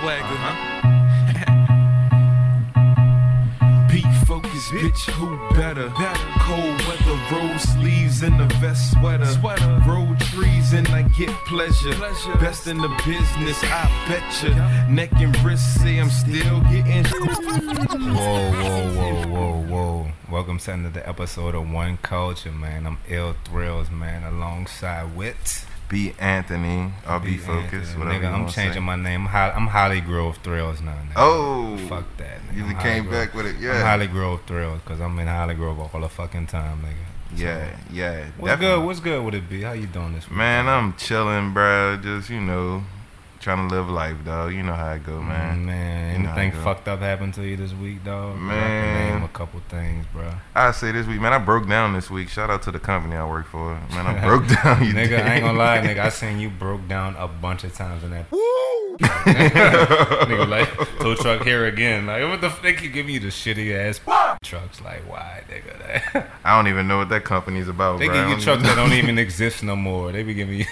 swagger. Pete uh-huh. focus, bitch, who better? Cold weather, rose sleeves and a vest sweater. Roll trees and I get pleasure. Best in the business, I betcha. Neck and wrist say I'm still getting. Whoa, whoa, whoa, whoa, whoa. Welcome to another episode of One Culture, man. I'm Ill Thrills, man, alongside Wit. Be Anthony. I'll be, focused. Anthony. Whatever Nigga, I'm changing say. my name. I'm, Holly, I'm Holly Grove Thrills now. Nigga. Oh, Fuck that. Nigga. You I'm came Holly Grove. back with it, Yeah, I'm. Holly Grove Thrills because I'm in Holly Grove all the fucking time, nigga. Yeah, yeah. What's definitely. good? What's good with it, be? How you doing this week? Man, I'm chilling, bro. Just you know, trying to live life, dog. You know how it go, man. Mm, man, You how it anything fucked up happened to you this week, dog? Man. name a couple things, bro. I say this week, man. I broke down this week. Shout out to the company I work for, man. I broke down. You nigga, I ain't gonna lie, nigga. I seen you broke down a bunch of times in that. nigga, like tow truck here again. Like, what the? fuck? they keep giving you the shitty ass trucks. Like, why, nigga? That? I don't even know what that company's about. they give you trucks that don't even exist no more. They be giving you.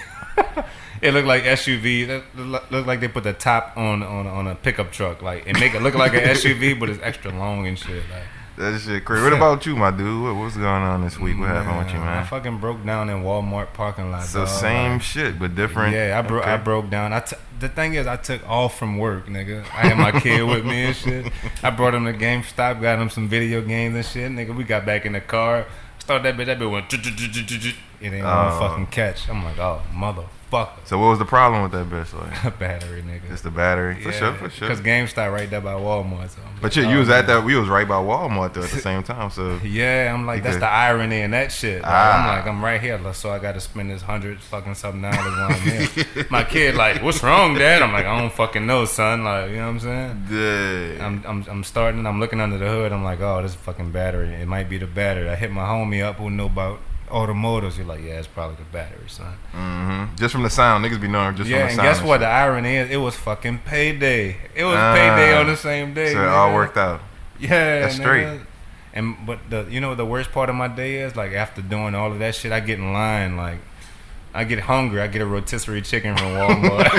It looked like SUV. It look look like they put the top on on on a pickup truck, like and make it look like an SUV, but it's extra long and shit. Like, That shit crazy. What about you, my dude? What, what's going on this week? What happened with you, man? I fucking broke down in Walmart parking lot. So dog. same shit, but different. Yeah, I broke. I Okay. broke down. I t- the thing is, I took off from work, nigga. I had my kid with me and shit. I brought him to GameStop, got him some video games and shit, nigga. We got back in the car. Started that bitch. That bitch went. It ain't gonna Oh. fucking catch. I'm like, oh motherfucker, So what was the problem with that bitch? Like, battery, nigga. it's the battery. For sure, for sure. Because GameStop right there by Walmart. So But like, you, oh, was at that. We was right by Walmart though at the same time. So Yeah, I'm like, that's could- the irony in that shit. Like, Ah. I'm like, I'm right here, so I got to spend this hundred fucking something dollars while I'm here. My kid, like, what's wrong, Dad? I'm like, I don't fucking know, son. Like, you know what I'm saying? good. I'm, I'm, I'm starting. I'm looking under the hood. I'm like, oh, this fucking battery. It might be the battery. I hit my homie up who know about automotives. You're like, yeah, it's probably the battery, son. Mm-hmm. Just from the sound, niggas be knowing just yeah, from the sound. Yeah, and guess what? The shit. irony is, it was fucking payday. It was Ah. payday on the same day. So it all worked out. Yeah, That's nigga. straight. And but the you know the worst part of my day is like after doing all of that shit, I get in line like. I get hungry. I get a rotisserie chicken from Walmart,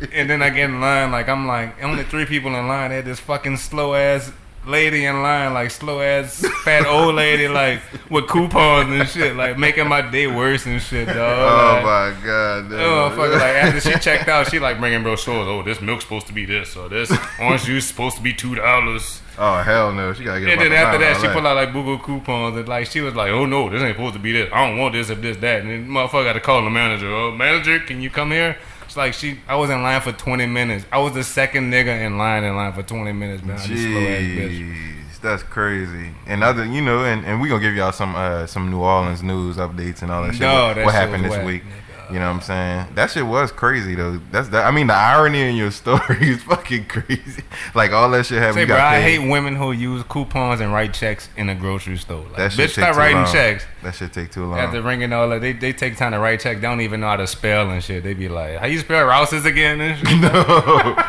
and then I get in line. Like I'm like only three people in line. They had this fucking slow ass lady in line, like slow ass fat old lady, like with coupons and shit, like making my day worse and shit, dog. Oh Like, my god. dude. Oh, fuck, like after she checked out, she like bringing brochures. Oh, this milk's supposed to be this, or this orange juice supposed to be two dollars. Oh hell no. She gotta get. It. And then after that, she pulled out like Google coupons, and like she was like, "Oh no, this ain't supposed to be this. I don't want this if this that." And then motherfucker got to call the manager. Oh, manager, can you come here? It's like she. I was in line for twenty minutes. I was the second nigga in line in line for twenty minutes behind this slow ass bitch. Jeez, that's crazy. And other, you know, and, and we gonna give y'all some uh, some New Orleans news updates and all that shit. No, what that what shit happened this whack, week? nigga. You know what I'm saying? That shit was crazy though. That's that. I mean, the irony in your story is fucking crazy. Like all that shit happened. Say, bro, I hate women who use coupons and write checks in a grocery store. Like, that shit bitch, stop writing long. checks. That shit take too long. After ringing all that, they, they take time to write checks. They don't even know how to spell and shit. They be like, "How you spell Rouse's again?" And shit. no,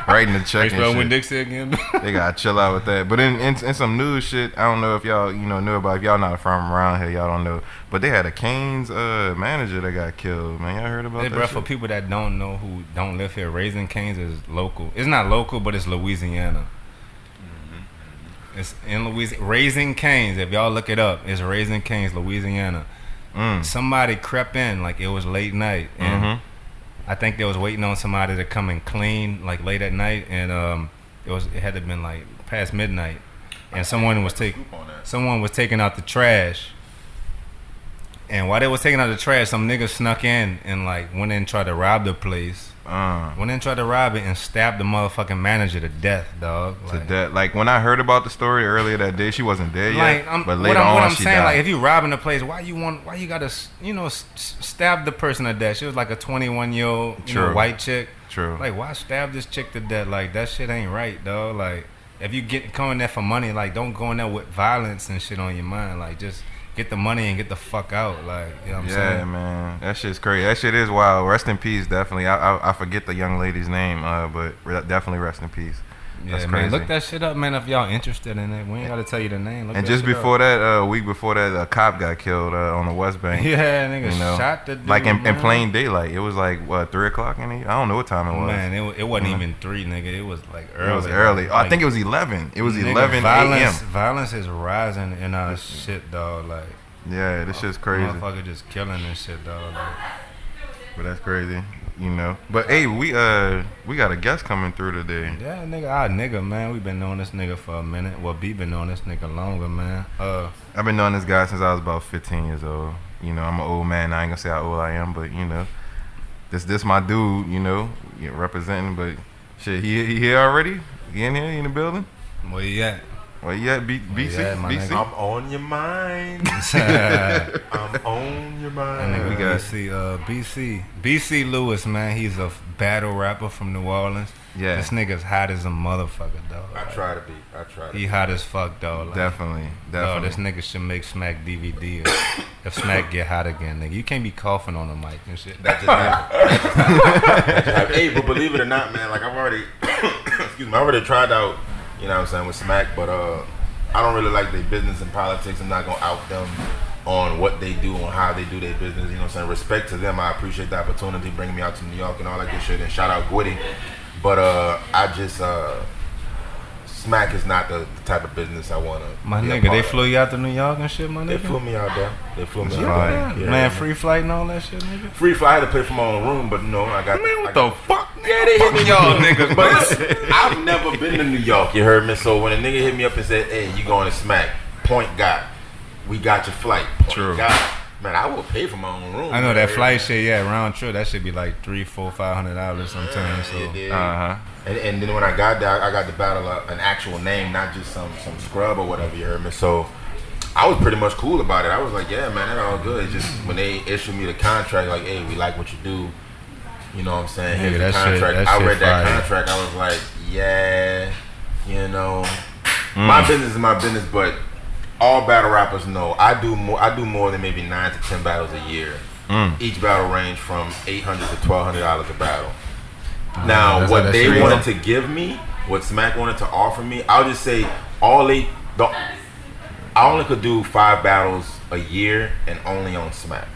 writing the check spell and Winn. Dixie again? They gotta chill out with that. But in, in in some news shit, I don't know if y'all you know knew about. If y'all not from around here, y'all don't know. But they had a Canes uh, manager that got killed. Man, y'all heard about Hey, that? bro, shit? for people that don't know who don't live here, Raising Canes is local. It's not local, but it's Louisiana. It's in Louisiana. Raising Canes, if y'all look it up, it's Raising Canes, Louisiana. Mm. Somebody crept in like it was late night, and Mhm. I think they was waiting on somebody to come and clean like late at night, and um, it was it had to have been like past midnight, and someone was taking someone was taking out the trash. And while they was taking out the trash, some nigga snuck in and like went in and tried to rob the place. Uh, Went in and tried to rob it and stabbed the motherfucking manager to death, dog. to Like, that, like when I heard about the story earlier that day, she wasn't dead like yet. I'm, but what later I'm, what on, I'm she saying, died. like if you robbing a place, why you want, why you gotta, you know, stab the person to death? She was like a 21 year old, white chick. True. Like why stab this chick to death? Like that shit ain't right, dog. Like if you get coming there for money, like don't go in there with violence and shit on your mind. Like just get the money and get the fuck out. Like you know what I'm yeah, saying? man, that shit's crazy. That shit is wild. Rest in peace, definitely. I I, I forget the young lady's name, uh, but re- definitely rest in peace. Yeah, That's man. crazy. Look that shit up, man. If y'all interested in it, we ain't gotta tell you the name. Look And that just before up. that, a uh, week before that, a cop got killed uh, on the West Bank. yeah, nigga you know, shot the dude, like in, in plain daylight. It was like what three o'clock in the. I don't know what time it was. Man, it, it wasn't even three, nigga. It was like early. it was early. Oh, I think it was eleven. It was nigga, eleven a.m. Violence, violence is rising in our shit, dog. Like Yeah, this shit's crazy. Motherfucker just killing this shit, dog. Like, But that's crazy, you know. But hey, we uh we got a guest coming through today. yeah, nigga, our nigga, man. We been knowing this nigga for a minute. Well, B been knowing this nigga longer, man. Uh, I've been knowing this guy since I was about 15 years old. You know, I'm an old man. I ain't gonna say how old I am, but you know, this this my dude. You know, representing. But shit, he he here already? He in here? He in the building? where you at? Well, yeah, B, Where BC, you at, my BC. I'm on your mind. that I'm on your nigga mind. we got- BC, uh, BC, BC Lewis, man. He's a battle rapper from New Orleans. Yeah, This nigga's hot as a motherfucker, dog. I try to be. I try to. He be. hot as fuck, dog. Like, definitely, Dog, this nigga should make Smack DVD if, if Smack get hot again, nigga. You can't be coughing on the mic and shit. That just happened. That just happened. hey, but believe it or not, man, like I've already, excuse me, I already tried out, you know what I'm saying, with Smack, but uh, I don't really like their business and politics. I'm not gonna out them on what they do, on how they do their business. You know what I'm saying? Respect to them. I appreciate the opportunity bringing me out to New York and all that good shit. And shout out Gwitty. But uh, I just uh, Smack is not the, the type of business I wanna. My nigga, they flew you out to New York and shit, my nigga. They flew me out there. They flew me Yeah, out there. Yeah, man, free flight and all that shit, nigga. Free flight. I had to pay for my own room, but no, I got. Man, what got- the fuck? Yeah, they hit me. y'all niggas, But I've never been to New York. You heard me. So when a nigga hit me up and said, "Hey, you going to Smack?" Point got, we got your flight. Point True. Got. Man, I will pay for my own room. I know that flight shit, yeah, round trip, that should be like three, four, five hundred dollars sometimes. So Yeah, yeah. Uh huh. And, and then when I got there, I got to battle a, an actual name, not just some some scrub or whatever. You heard me. So I was pretty much cool about it. I was like, yeah, man, that's all good. It's just when they issued me the contract, like, hey, we like what you do. You know what I'm saying? Here's the that shit- contract. I read that fire. contract. I was like, yeah, you know, Mm. my business is my business, but all battle rappers know I do more. I do more than maybe nine to ten battles a year. Mm. Each battle range from eight hundred to twelve hundred dollars a battle. Now, that's what they wanted go. to give me, what Smack wanted to offer me, I'll just say all they don't. I only could do five battles a year and only on Smack.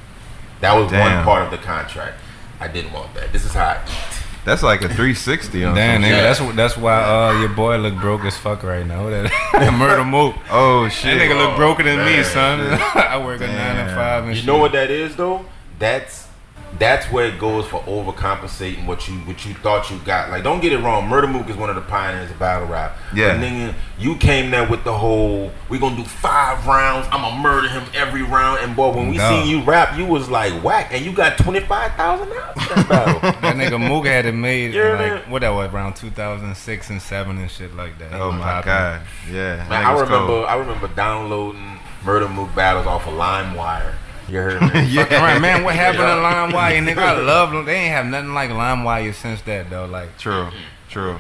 That was one part of the contract. I didn't want that. This is how I eat. That's like a 360 on Damn, nigga, shit. that's that's why uh your boy look broke as fuck right now. That murder mook. Oh shit. That nigga look broken broker than me, son. I work a nine to five and You shit. know what that is though? That's that's where it goes for overcompensating what you what you thought you got. Like, don't get it wrong. Murder Mook is one of the pioneers of battle rap. Yeah. But nigga, you came there with the whole we're gonna do five rounds. I'm gonna murder him every round. And boy, when we No. seen you rap, you was like whack, and you got twenty five thousand dollars that battle. That nigga Mook had it made Yeah, in, like what that was around 2006 and seven and shit like that. He Oh my popping. god. Yeah. Man, that I remember cold. I remember downloading Murder Mook battles off of LimeWire. You heard me? Yeah. Fuck around, man. What happened Yeah. to LimeWire, nigga? I love. Them. They ain't have nothing like LimeWire since that though. Like True. True.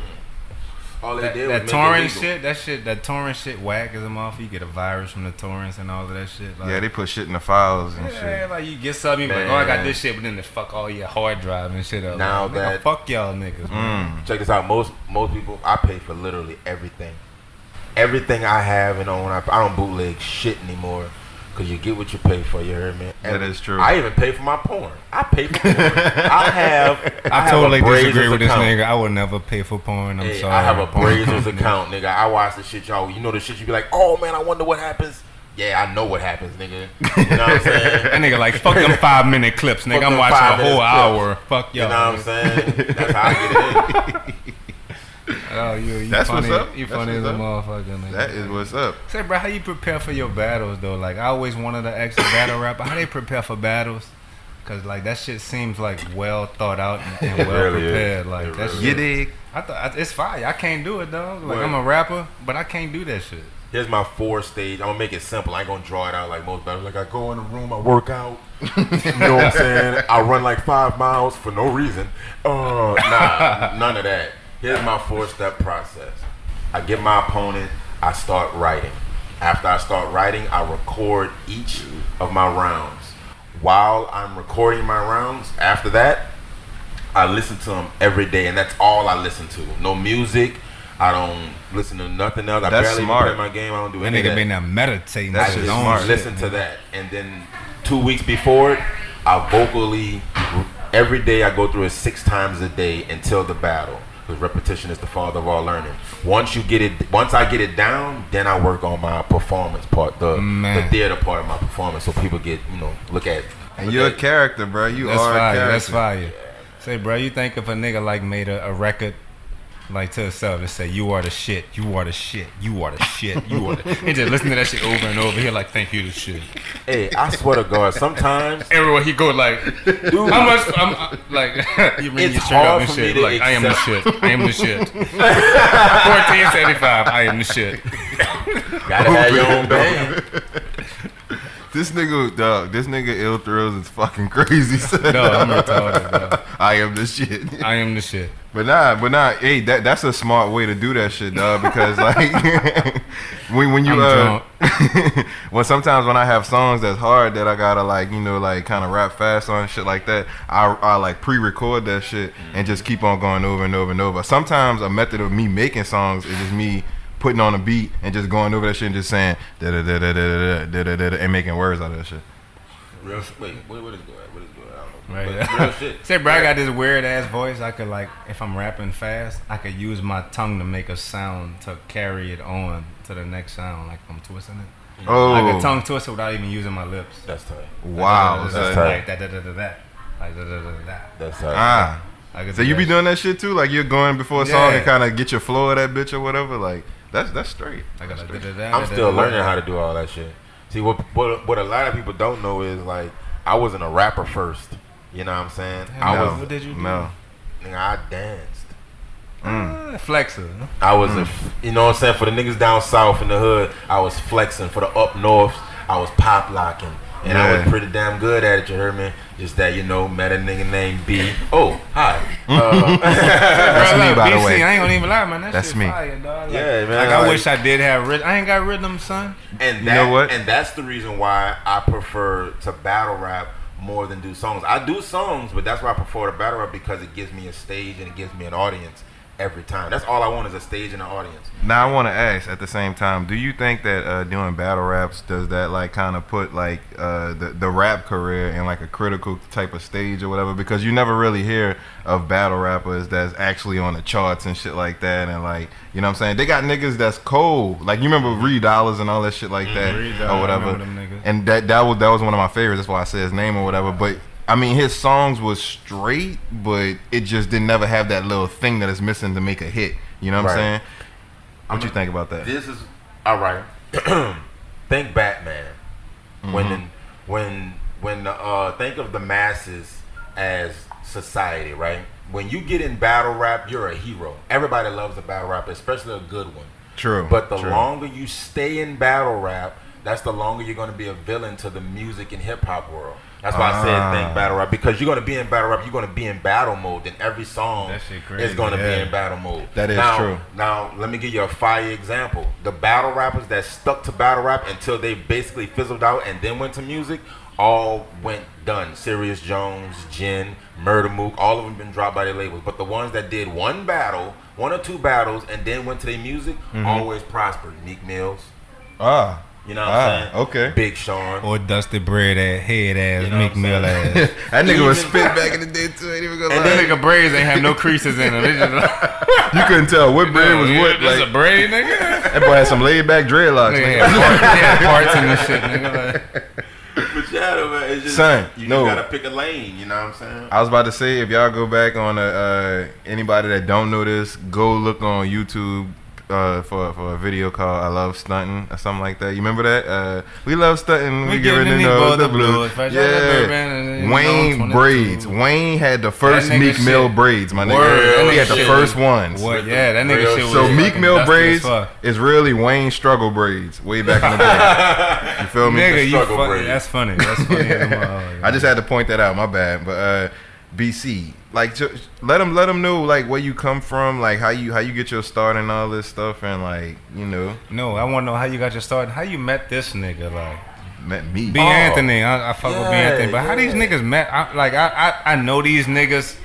All they that, did that was torrent shit, that shit, that torrent shit, whack as a motherfucker. You get a virus from the torrents and all of that shit. Like, Yeah, they put shit in the files and shit. Yeah, shit. like you get something, you be like, oh, I got this shit, but then they fuck all your hard drive and shit up. Now like, nigga, that- fuck y'all niggas. man. Mm. Check this out. Most most people, I pay for literally everything. Everything I have and own, I, I don't bootleg shit anymore. Cause you get what you pay for. You heard me. That is true. I even pay for my porn. I pay for porn. I have. I, I, have totally a disagree with this nigga. I would never pay for porn. I'm Hey, sorry. I have a Porn Brazzers account, nigga. I watch the shit y'all. You know the shit you be like, oh man, I wonder what happens. Yeah, I know what happens, nigga. You know what I'm saying? That nigga like fuck them five minute clips, nigga. I'm watching a whole clips. hour. Fuck y'all. y'all. know what I'm saying? That's how I get it. Oh, you, you That's funny. what's up. You That's funny as a up. motherfucker, nigga. That is what's up. Say, bro, how you prepare for your battles though? Like, I always wanted to ask a battle rapper how they prepare for battles, cause like that shit seems like well thought out and, and well really is. prepared. Like It that really shit. You dig? I thought it's fire. I can't do it, though. Like Word. I'm a rapper, but I can't do that shit. Here's my four stage. I'm gonna make it simple. I ain't gonna draw it out like most battles. Like I go in the room, I work out. you know what I'm saying? I run like five miles for no reason. Uh, nah, none of that. Here's my four step process. I get my opponent. I start writing. After I start writing, I record each of my rounds. While I'm recording my rounds, after that, I listen to them every day, and that's all I listen to. No music. I don't listen to nothing else. I That's barely smart. play my game. I don't do anything. nigga been there meditating. That I shit's just smart. listen to that, and then two weeks before it, I vocally every day I go through it six times a day until the battle. Because repetition is the father of all learning. Once you get it, once I get it down, then I work on my performance part, the Man. the theater part of my performance, so people get you know look at. And look you're a character, bro. You That's are a fire. character. That's fire. Say, bro, you think if a nigga like made a, a record like to itself to say you are the shit, you are the shit, you are the shit, you are the and just listen to that shit over and over. He like, thank you the shit. Hey, I swear to God, sometimes Everywhere he go, like, Dude. how much? I'm uh, like, you bring It's your shirt up hard and for me shit. to Like, I am the shit. I am the shit. Fourteen seventy five. I am the shit. gotta have your own band. This nigga, dog. This nigga ill thrills is fucking crazy. son. No, I'm retarded. Bro. I am the shit. I am the shit. But nah, but nah. Hey, that that's a smart way to do that shit, dog. Because like, when when you I'm uh, well, sometimes when I have songs that's hard that I gotta like, you know, like kind of rap fast on shit like that, I I like pre-record that shit and just keep on going over and over and over. Sometimes a method of me making songs is just me putting on a beat and just going over that shit and just saying da da da da da da da da da and making words out of that shit. Real sh- wait, what, what is good? What is good? I don't know. Right. But real shit. Say, bro, I got this weird ass voice. I could like, if I'm rapping fast, I could use my tongue to make a sound to carry it on to the next sound, like I'm twisting it. Oh, I could tongue twist it without even using my lips. That's tight. wow. Like, son. tight. Like that, that, that, that, that. Like that, that, that, that. That's tight. Ah. I could So do you be that doing that shit too? Like you're going before a song Yeah. and kind of get your flow of that bitch or whatever? Like that's that's straight. I got That's that, straight. that, that, I'm still learning how to do all that shit. See, what what what a lot of people don't know is like I wasn't a rapper first. You know what I'm saying? I No. was, What did you do? No. nigga, I danced. Mm. Flexer. I was a, f- you know what I'm saying? For the niggas down south in the hood, I was flexing. For the up north, I was pop locking. And I was pretty damn good at it, you heard me? Just that, you know, met a nigga named B. Oh, hi. Uh, That's me, by the way. I ain't gonna even lie, man. That That's me. Fire, dog. Like, Yeah, man, Like, I like- wish I did have rhythm. I ain't got rhythm, son. And You that, know what? And that's the reason why I prefer to battle rap more than do songs. I do songs, but that's why I prefer to battle rap because it gives me a stage and it gives me an audience every time. That's all I want is a stage and an audience. Now I want to ask at the same time, do you think that uh, doing battle raps does that like kind of put like uh, the the rap career in like a critical type of stage or whatever? Because you never really hear of battle rappers that's actually on the charts and shit like that, and like you know what I'm saying they got niggas that's cold. Like you remember Reed Dollaz and all that shit like that Reed or whatever. remember them. And that that was that was one of my favorites. That's why I said his name or whatever. But I mean, his songs was straight, but it just didn't never have that little thing that is missing to make a hit. You know what I'm saying? What you think about that? This is all right. think Batman. When the, when when the, uh, think of the masses as society, right? When you get in battle rap, you're a hero. Everybody loves a battle rap, especially a good one. True. But the true. longer you stay in battle rap, that's the longer you're going to be a villain to the music and hip hop world. That's why I Ah. said think battle rap because you're going to be in battle rap. You're going to be in battle mode. Then every song is going to yeah. be in battle mode. That is now, true. Now let me give you a fire example. The battle rappers that stuck to battle rap until they basically fizzled out and then went to music, all went done. Serius Jones, Jin, Murder Mook, all of them been dropped by their labels. But the ones that did one battle, one or two battles, and then went to their music, Mm-hmm. always prospered. Meek Mills, ah, you know what Ah, I'm saying? okay. Big Sean. Or dusty bread ass, head ass, You know Meek Mill ass. that nigga was spit back in the day too. Ain't even gonna And lie. them nigga braids ain't have no creases in them. Just like, you couldn't tell what braid was what. That's Like a braid, nigga. that boy had some laid back dreadlocks. Nigga nigga. had parts, he had parts in this shit, nigga. Like, But yeah, though, man, it's just, Son, you no. just gotta pick a lane. You know what I'm saying? I was about to say if y'all go back on uh, uh, anybody that don't know this, go look on YouTube uh, for for a video called "I Love Stunting" or something like that. You remember that? Uh, we love stunting. We, We giving giving the these the the blues. blues. Fresh out of Bourbon and, Yeah, Wayne 22. braids. Wayne had the first Meek Mill shit. braids. My nigga, Word, he had the first was- ones. What? Yeah, that nigga Real shit was. So Meek Mill dusty braids is really Wayne struggle braids way back in the day. you feel me? Nigga, you struggle braids. That's funny. That's funny. as a motherfucker. I just had to point that out. My bad. But uh, BC, like, ju- let them let them know like where you come from, like how you how you get your start and all this stuff, and like you know, No, I want to know how you got your start. How you met this nigga? Like met me. B Oh. Anthony. I, I fuck with B Anthony. But how these niggas met? I, like I, I I know these niggas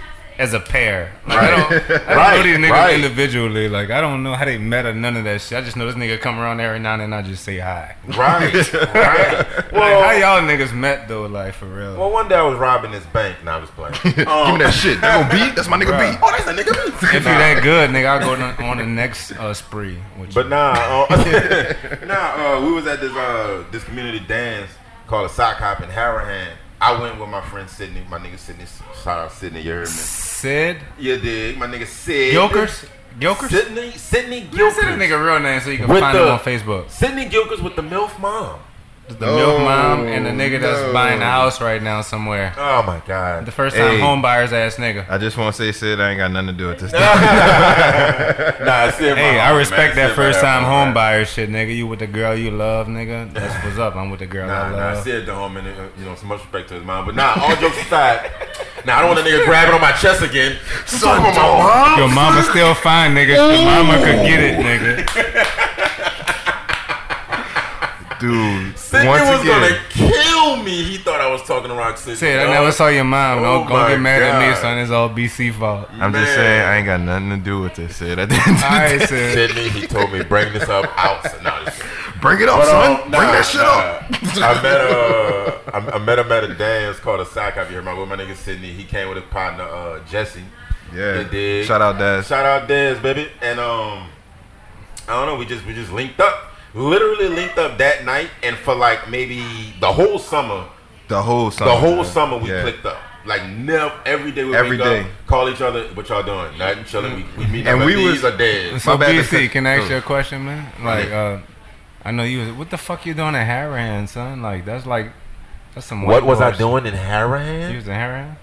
as a pair. Like, I don't, I don't Right, know these niggas right. individually. Like I don't know how they met or none of that shit. I just know this nigga come around every now and then. I just say hi. Right. right. Like, how y'all niggas met though? Like for real. well, one day I was robbing this bank. and I was playing. Give me that shit. That gonna beat. That's my nigga Bruh. beat. Oh, that's a nigga. beat. if you that good, nigga, I'll go on, on the next uh, spree. With But you. nah, uh, nah. Uh, we was at this uh this community dance called a sock hop in Harahan. I went with my friend Sydney. My nigga Sydney. Shout out Sydney. You heard me? Sid You dig? My nigga Sid. Gilkers, Gilkers. Sydney. Sydney You say that Gilkers. nigga real name so you can With find the- him on Facebook. Sydney Gilkers with the MILF mom. The milk Oh, mom and the nigga that's no. buying a house right now somewhere. Oh my god. The first time Hey. home buyers ass nigga. I just want to say, Sid, I ain't got nothing to do with this. nah, Sid. Hey, my I respect man. that Sid first time homie, home man. buyer shit, nigga. You with the girl you love, nigga. That's what's up. I'm with the girl Nah, I nah, love. Sid the homie, and, uh, you know, so much respect to his mom. But nah, all jokes aside, Now I don't want a nigga grabbing on my chest again. Son, my mom. Your mama still fine, nigga. Your mama could get it, nigga. Dude, Sydney once was again, gonna kill me. He thought I was talking to Rock City. Said I never saw your mom. Oh Don't, don't get mad at me, son. It's all BC fault. I'm just saying, I ain't got nothing to do with this, Sid. I didn't. Alright, Sid. Sydney, he told me bring this up out. Nah. Bring it up, But, son. um, Bring nah, that shit nah. up. I met uh, I, I met him at a dance called a sock hop. You heard my with my nigga Sydney. He came with his partner uh, Jesse. Yeah. You dig? Shout out, Daz. Shout out Dez, baby. And um, I don't know. We just we just linked up. Literally linked up that night, and for like maybe the whole summer, The whole summer. the whole man. summer we Yeah. clicked up. Like never every day we Every wake day. up, call each other. What y'all doing? Nothing, chilling. We, we meet And up we at these was- or dead. So My BC, the- can I ask you a question, man? Like, uh, I know you. Was, what the fuck you doing at Harahan, son? Like, that's like, that's some. What white was I doing in shit. You was in Harahan?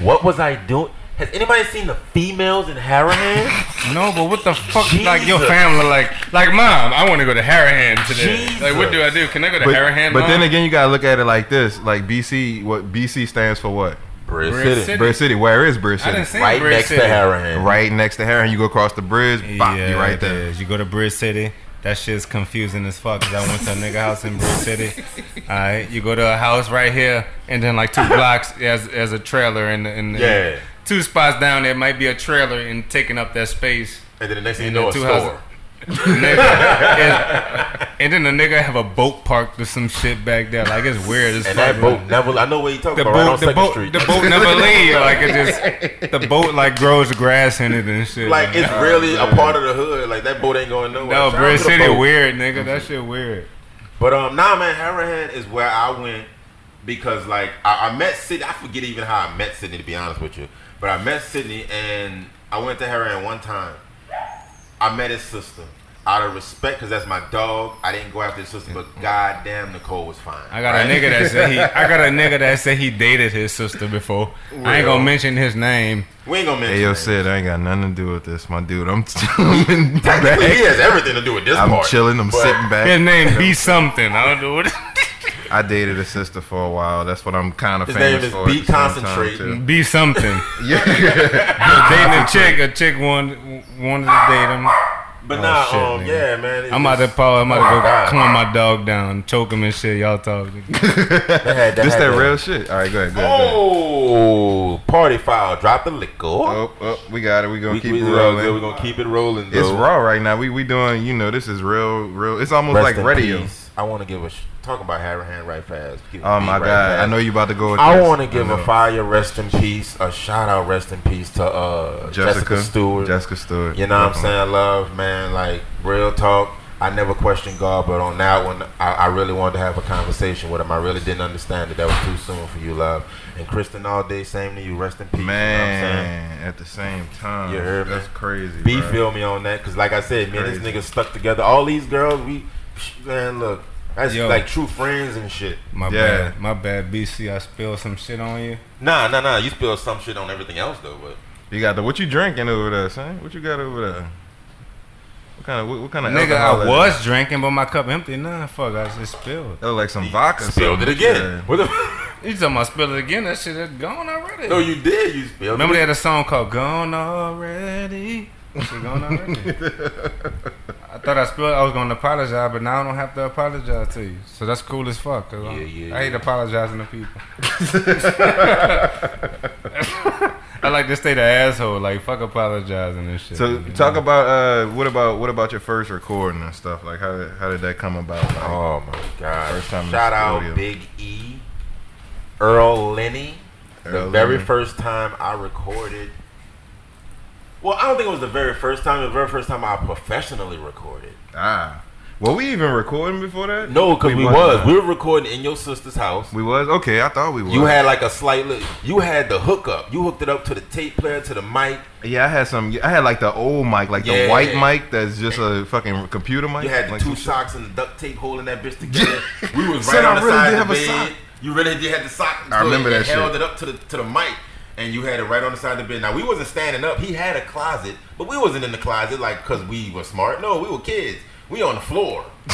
What was I doing? Has anybody seen the females in Harahan? No, but what the fuck? Like your family, like, like mom. I want to go to Harahan today. Jesus. Like, what do I do? Can I go to But, Harahan? but mom? then again, you gotta look at it like this: like BC, what BC stands for? What? Bridge Bridge City. City. Bridge City. Where is Bridge I City? didn't see Right Bridge next City. to Harahan. Right next to Harahan, you go across the bridge, bop, yeah, you right it there. is. You go to Bridge City. That shit's confusing as fuck. Cause I went to a nigga house in Bridge City. All right, you go to a house right here, and then like two blocks as as a trailer, and and Yeah. Two spots down there might be a trailer and taking up that space. And then the next thing you know, a store. houses- Nigga, and, and then the nigga have a boat parked or some shit back there. Like it's weird as And that boat never. I know where you talking the about. Right boat, the boat, Street. the boat never leave. Like it just, the boat like grows grass in it and shit. like it's really a part of the hood. Like that boat ain't going nowhere. no, Bridge City weird, nigga. That shit weird. But um, nah, man, Harahan is where I went because like I, I met Sydney. I forget even how I met Sydney to be honest with you. But I met Sydney and I went to Harahan one time. I met his sister. Out of respect, because that's my dog, I didn't go after his sister, but mm-hmm. goddamn, Nicole was fine. I got right? a nigga that said he. I got a nigga that said he dated his sister before. I ain't gonna mention his name. We ain't gonna mention. Hey yo, names. Sid, I ain't got nothing to do with this, my dude. I'm chilling Technically, he has everything to do with this I'm part. chilling. I'm sitting back. His name be something. I don't know what. I dated a sister for a while. That's what I'm kind of His famous name is for. Be at the same time, Concentrating. Be something. Yeah. Dating a chick. A chick wanted wanted to date him. But Oh, nah, shit, um, nigga. yeah, man. I'm about to just- Paul. I'm Oh, about to go God. calm my dog down, choke him and shit. Y'all talk. They had- they this had that the- real shit. All right, go ahead. Go ahead. Go ahead. Oh, party foul. Drop the liquor. Oh, oh, we got it. We gonna we, keep we, it rolling. We're gonna keep it rolling. It's though. raw right now. We we doing. You know, this is real, real. It's almost Rest like radio. peace. I want to give a sh- talk about Harahan right fast. Oh my right god! I know you about to go. With I want to give a fire rest in peace, a shout out rest in peace to uh, Jessica, Jessica Stewart. Jessica Stewart. You know what I'm saying? Love, man. Like real talk. I never questioned God, but on that one, I, I really wanted to have a conversation with him. I really didn't understand that that was too soon for you, love. And Kristen, all day, same to you. Rest in peace. You know what I'm saying? Man, at the same time, You heard me? that's crazy. B bro. feel me on that because, like I said, me and this nigga stuck together. All these girls, we man, look, that's Yo. like true friends and shit. My Yeah. bad. My bad. BC. I spilled some shit on you. Nah, nah, nah. You spilled some shit on everything else though, but You got the what you drinking over there, son? What you got over there? What kind of what, what kind of Nigga, I is was drinking, but my cup empty. Nah, fuck. I just spilled. That was like some vodka. spilled it again. Yeah. What the? You talking about spill it again? That shit is gone already. no, you did. You spilled. Remember it. they had a song called "Gone Already." That shit gone already. I thought I spilled. I was gonna apologize, but now I don't have to apologize to you. So that's cool as fuck. 'cause I'm- Yeah, yeah, I hate yeah. apologizing to people. I like to stay the asshole. Like fuck apologizing and shit. So you know? talk about uh, what about what about your first recording and stuff? Like how did, how did that come about? Like, Oh my god! First time in Shout the out studio. Big E, Earl Lenny. the Earl very first time I recorded. Well, I don't think it was the very first time. The very first time I professionally recorded. ah, were we even recording before that? No, because we, wasn't, was. We were recording in your sister's house. We was okay. I thought we were. You had like a slight. Li- you had the hookup. You hooked it up to the tape player, to the mic. yeah. I had some. I had like the old mic, like Yeah. the white mic that's just a fucking computer mic. You had the like two shit. socks and the duct tape holding that bitch together. we was right on I the really side of the bed. sock. You really did have the sock. I remember that shit. Held it up to the to the mic, and you had it right on the side of the bed. Now we wasn't standing up. He had a closet, but we wasn't in the closet like because we were smart. No, we were kids. We on the floor.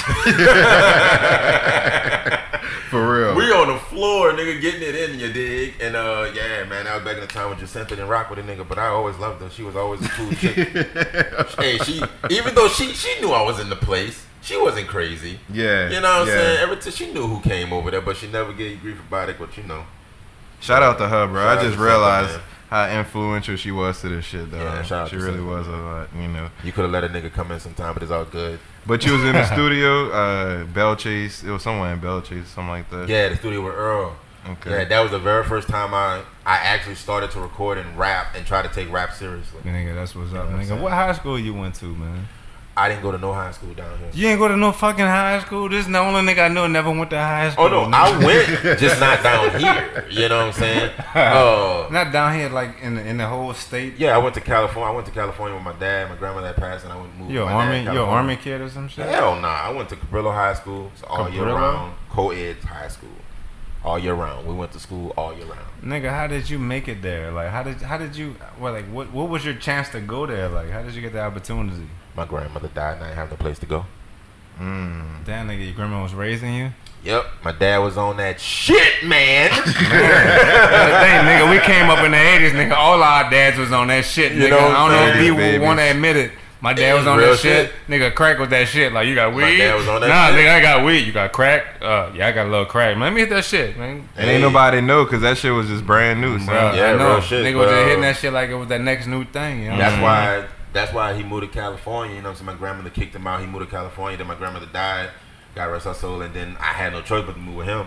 for real. We on the floor, nigga, getting it in, you dig? And uh, yeah, man, I was back in the time when Jacinta didn't rock with a nigga, but I always loved her. She was always a cool chick. hey, she, even though she she knew I was in the place, she wasn't crazy. yeah. You know what I'm saying? Every time she knew who came over there, but she never gave grief about it. But you know, Shout out to her, bro. Shout I just realized how influential she was to this shit, though. Yeah, shout out she really was a lot, you know. you could have let a nigga come in sometime, but it's all good. But you was in the studio, uh, Belle Chasse. It was somewhere in Belle Chasse, something like that. Yeah, the studio with Earl. Okay. Yeah, that was the very first time I I actually started to record and rap and try to take rap seriously. Nigga, that's what's You know up, what nigga. What high school you went to, man? I didn't go to no high school down here. You ain't go to no fucking high school. This is the only nigga I know never went to high school. Oh no. I went, just not down here. You know what I'm saying? Uh, Not down here, like in the, in the whole state. yeah, I went to California. I went to California with my dad. My grandmother had passed, and I went and moved. You with an my dad army? in You an California. army kid or some shit? Hell nah. I went to Cabrillo High School it's all year round. Co-ed high school, all year round. We went to school all year round. Nigga, how did you make it there? Like, how did how did you? Well, like, what what was your chance to go there? Like, how did you get the opportunity? My grandmother died, and I didn't have no place to go. Mm. Damn, nigga, your grandma was raising you. Yep, my dad was on that shit, man. That's thing, nigga. We came up in the '80s, nigga. All our dads was on that shit, nigga. You know I don't know if saying? people want to admit it. My dad was on Real that shit. shit. Nigga, crack was that shit. Like, you got weed? My dad was on that nah, shit. nigga, I got weed. You got crack? Uh, yeah, I got a little crack. Man, let me hit that shit, man. And ain't nobody know because that shit was just brand new. son. Bruh, Yeah, I know. real shit, Nigga was just hitting that shit like it was that next new thing. You know? That's why. That's why he moved to California. You know, what I'm saying my grandmother kicked him out. He moved to California. Then my grandmother died. God rest her soul. And then I had no choice but to move with him.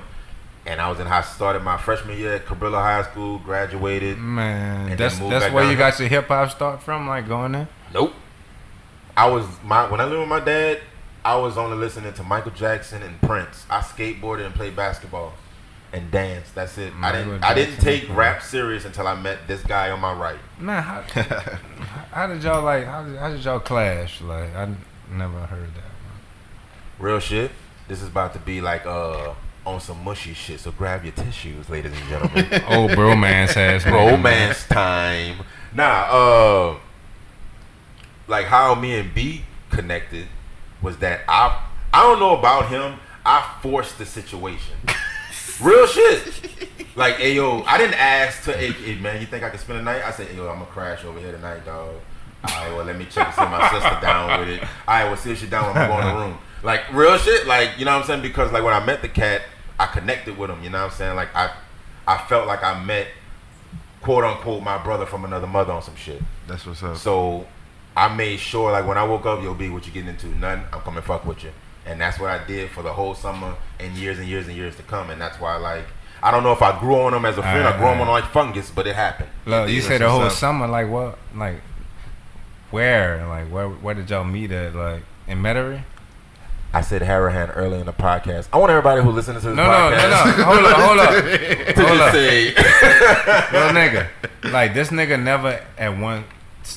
And I was in high. School. Started my freshman year at Cabrillo High School. Graduated. Man, And that's then moved that's back where down you here. got your hip hop start from, like going there. Nope. I was my when I lived with my dad. I was only listening to Michael Jackson and Prince. I skateboarded and played basketball and danced. That's it. I didn't. I didn't take rap serious until I met this guy on my right. Man, how, how did y'all like? How did, how did y'all clash? Like, I never heard that. Real shit. This is about to be like uh on some mushy shit. So grab your tissues, ladies and gentlemen. Oh, bromance ass nigga, Romance time. Nah, uh like how me and B connected was that I I don't know about him. I forced the situation. Real shit. Like, hey yo, I didn't ask to hey, hey, man, you think I could spend the night? I said, hey, yo, I'm gonna crash over here tonight, dog. Alright, well let me check to see my sister down with it. Alright, well see if she down when I'm going to the room. Like real shit, like, you know what I'm saying? Because like when I met the cat, I connected with him, you know what I'm saying? Like I I felt like I met quote unquote my brother from another mother on some shit. That's what's up. So I made sure, like when I woke up, yo, B, what you getting into? Nothing. I'm coming fuck with you, and that's what I did for the whole summer and years and years and years to come. And that's why, like, I don't know if I grew on him as a friend, I grew on him like fungus, but it happened. Look, you said the whole summer. Like what? Like where? Like where? Where did y'all meet at? Like in Metairie? I said Harahan early in the podcast. I want everybody who listens to this No, no, podcast no, no. Hold up, hold up, hold up, say, little nigga. Like this nigga never at once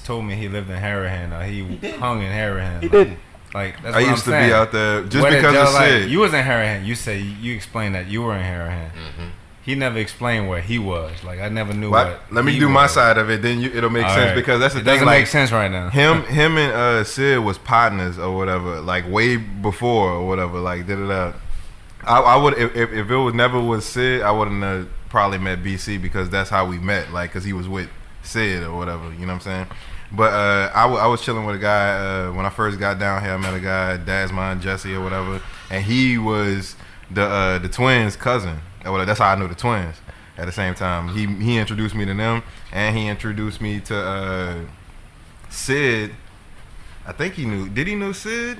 told me he lived in Harahan or he, did. hung in Harahan. he Like, didn't. Like that's I what used I'm to saying. be out there just Where did because y'all, of like, Sid. You was in Harahan. You say you explained that you were in Harahan. Mm-hmm. He never explained where he was. Like I never knew What? what. Let me he do my side of it, then you, it'll make All sense right. because that's the it thing. doesn't Like make sense right now. him, him and uh, Sid was partners or whatever, like way before or whatever. Like did it da. I, I would if, if if it was never was Sid, I wouldn't have probably met BC because that's how we met. Like because he was with Sid or whatever. You know what I'm saying? But uh, I, w- I was chilling with a guy uh, when I first got down here. I met a guy, Dasmon Jesse or whatever, and he was the uh, the twins' cousin. Whatever. That's how I knew the twins. at the same time. He he introduced me to them, and he introduced me to uh, Sid. I think he knew. Did he know Sid?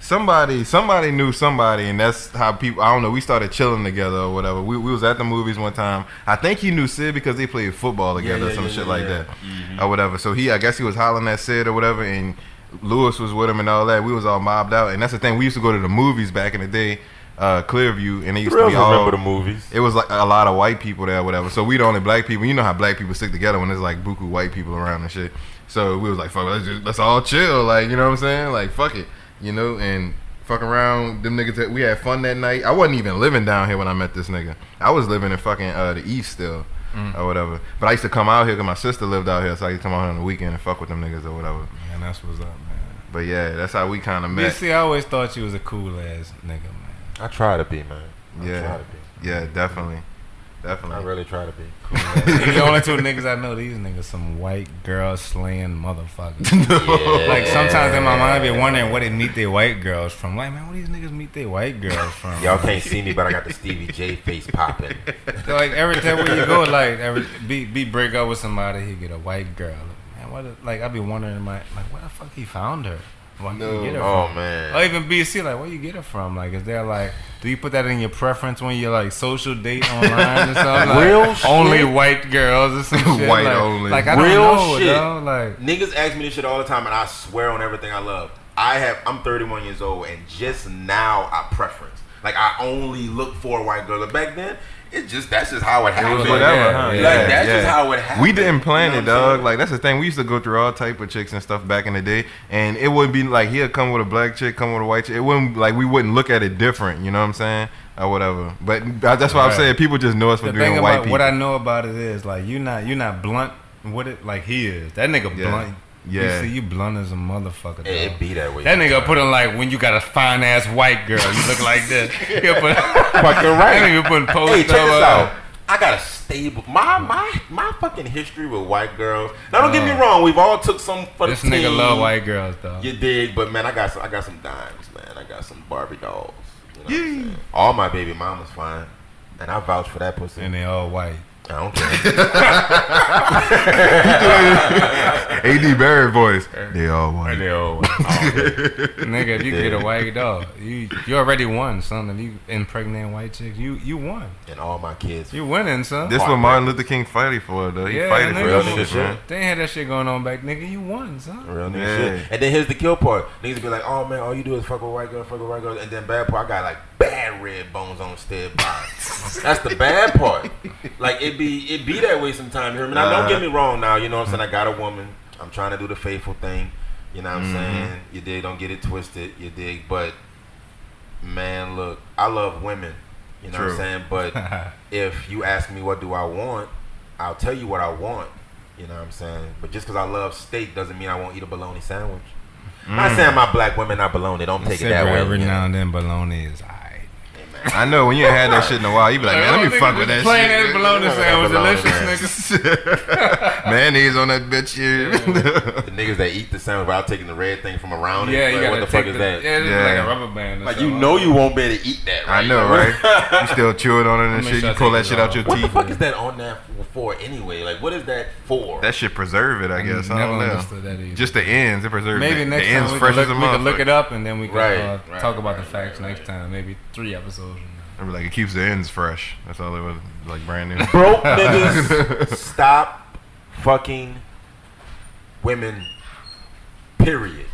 Somebody, somebody knew somebody, and that's how people. I don't know. We started chilling together or whatever. We, we was at the movies one time. I think he knew Sid because they played football together, yeah, or some yeah, shit yeah, like yeah. that, or whatever. So he, I guess he was hollering at Sid or whatever, and Lewis was with him and all that. We was all mobbed out, and that's the thing. We used to go to the movies back in the day, uh, Clearview, and they used to be all. remember the movies. It was like a lot of white people there, whatever. So we the only black people. You know how black people stick together when there's like buku white people around and shit. So we was like, fuck, let's just let's all chill, like you know what I'm saying? Like fuck it, you know, and fuck around. Them niggas, that we had fun that night. I wasn't even living down here when I met this nigga. I was living in fucking uh, the east still, or whatever. But I used to come out here because my sister lived out here, so I used to come out here on the weekend and fuck with them niggas or whatever. Man, that's what's up, man. But yeah, that's how we kind of met. BC, I always thought you was a cool ass nigga, man. I try to be, man. I Yeah. try to be. Yeah, definitely, I really try to be. These the only two niggas I know. These niggas some white girl slaying motherfuckers. Yeah. Like sometimes in my mind, I be wondering where they meet their white girls from. Like, man, where these niggas meet their white girls from? Y'all can't see me, but I got the Stevie J face popping. So, like every time where you go, like every be be break up with somebody, he get a white girl. Man, what? Like I be wondering, in my like, where the fuck he found her? Where No. he get her Oh from? man. Or even BC, like, where you get it from? Like, is there like, do you put that in your preference when you're like social date online or something? Like, Real shit? only white girls or some shit. White like, only. Like I Real don't know, shit. though. Like, Niggas ask me this shit all the time, and I swear on everything I love. I have. I'm 31 years old, and just now I preference. Like I only look for a white girl. But back then, it just that's just how it It happened. was whatever, yeah, huh? yeah. Like, that's just how it happened. We didn't plan You it, know what I'm dog. saying? Like that's the thing. We used to go through all type of chicks and stuff back in the day, and it would be like he'd come with a black chick, come with a white chick. It wouldn't like we wouldn't look at it different. You know what I'm saying? Or whatever. But that's why I'm saying people just know us for the being white people. what I know about it is like you're not you're not blunt with it like he is. That nigga Yeah. blunt. Yeah. You see, you blunt as a motherfucker. It, dog. it be that way. That nigga put in like when you got a fine ass white girl, you look like this. He'll put fucking that right. nigga putting posts Hey, check this out. I got a stable. My my my fucking history with white girls. Now don't get me Uh, wrong. We've all took some for This the nigga team. love white girls though. You dig, but man, I got some. I got some dimes, man. I got some Barbie dolls. You know what I'm? All my baby mamas fine, and I vouch for that pussy. And they all white. I don't care. AD Barrett voice. They all white. They all white. nigga, if you get a white dog, you you already won, son. If you impregnate white chicks, you you won. and all my kids. You winning, son. This what Martin Luther King fighted for, though. He Yeah, fighted for nigga. that Real shit, shit, man. They ain't had that shit going on back, nigga. You won, son. Real nigga Yeah. shit. And then here's the kill part. Niggas be like, oh man, all you do is fuck with white girls, fuck with white girls. And then bad part, I got like bad red bones on stead by. That's the bad part. Like it be it be that way sometimes. You hear me? Now don't get me wrong now, you know what I'm saying? I got a woman. I'm trying to do the faithful thing. You know what I'm Mhm. saying? You dig, don't get it twisted, you dig. But man, look, I love women. You know what I'm saying? But if you ask me what do I want, I'll tell you what I want. You know what I'm saying? But just because I love steak doesn't mean I won't eat a bologna sandwich. I'm not saying my black women not bologna. Don't take it that way. Every know? now and then, bologna is. I know when you ain't had that shit in a while, you be like, man, let me fuck with that Plain shit. ass bologna sandwich, bologna, delicious, man. nigga. Mayonnaise on that bitch here. The niggas that eat the sandwich without taking the red thing from around Yeah, it. you Like, gotta what the take fuck is the, that? Yeah, it's Yeah. like a rubber band. Or Like you know you won't be able to eat that, right? I know, right? You still chewing on it and Make shit. sure You pull that it shit out off. your What the teeth. fuck is that on that for anyway? Like what is that for? That shit preserve it, I guess. I Never don't know. understood that either. Just the ends, it preserve Maybe next time we, can look, a we can look motherfucker. it up and then we can Right, uh, right, talk about the facts next time. Maybe three episodes. From I be like, it keeps the ends fresh. That's all it was, like brand new. Broke niggas stop fucking women. Period.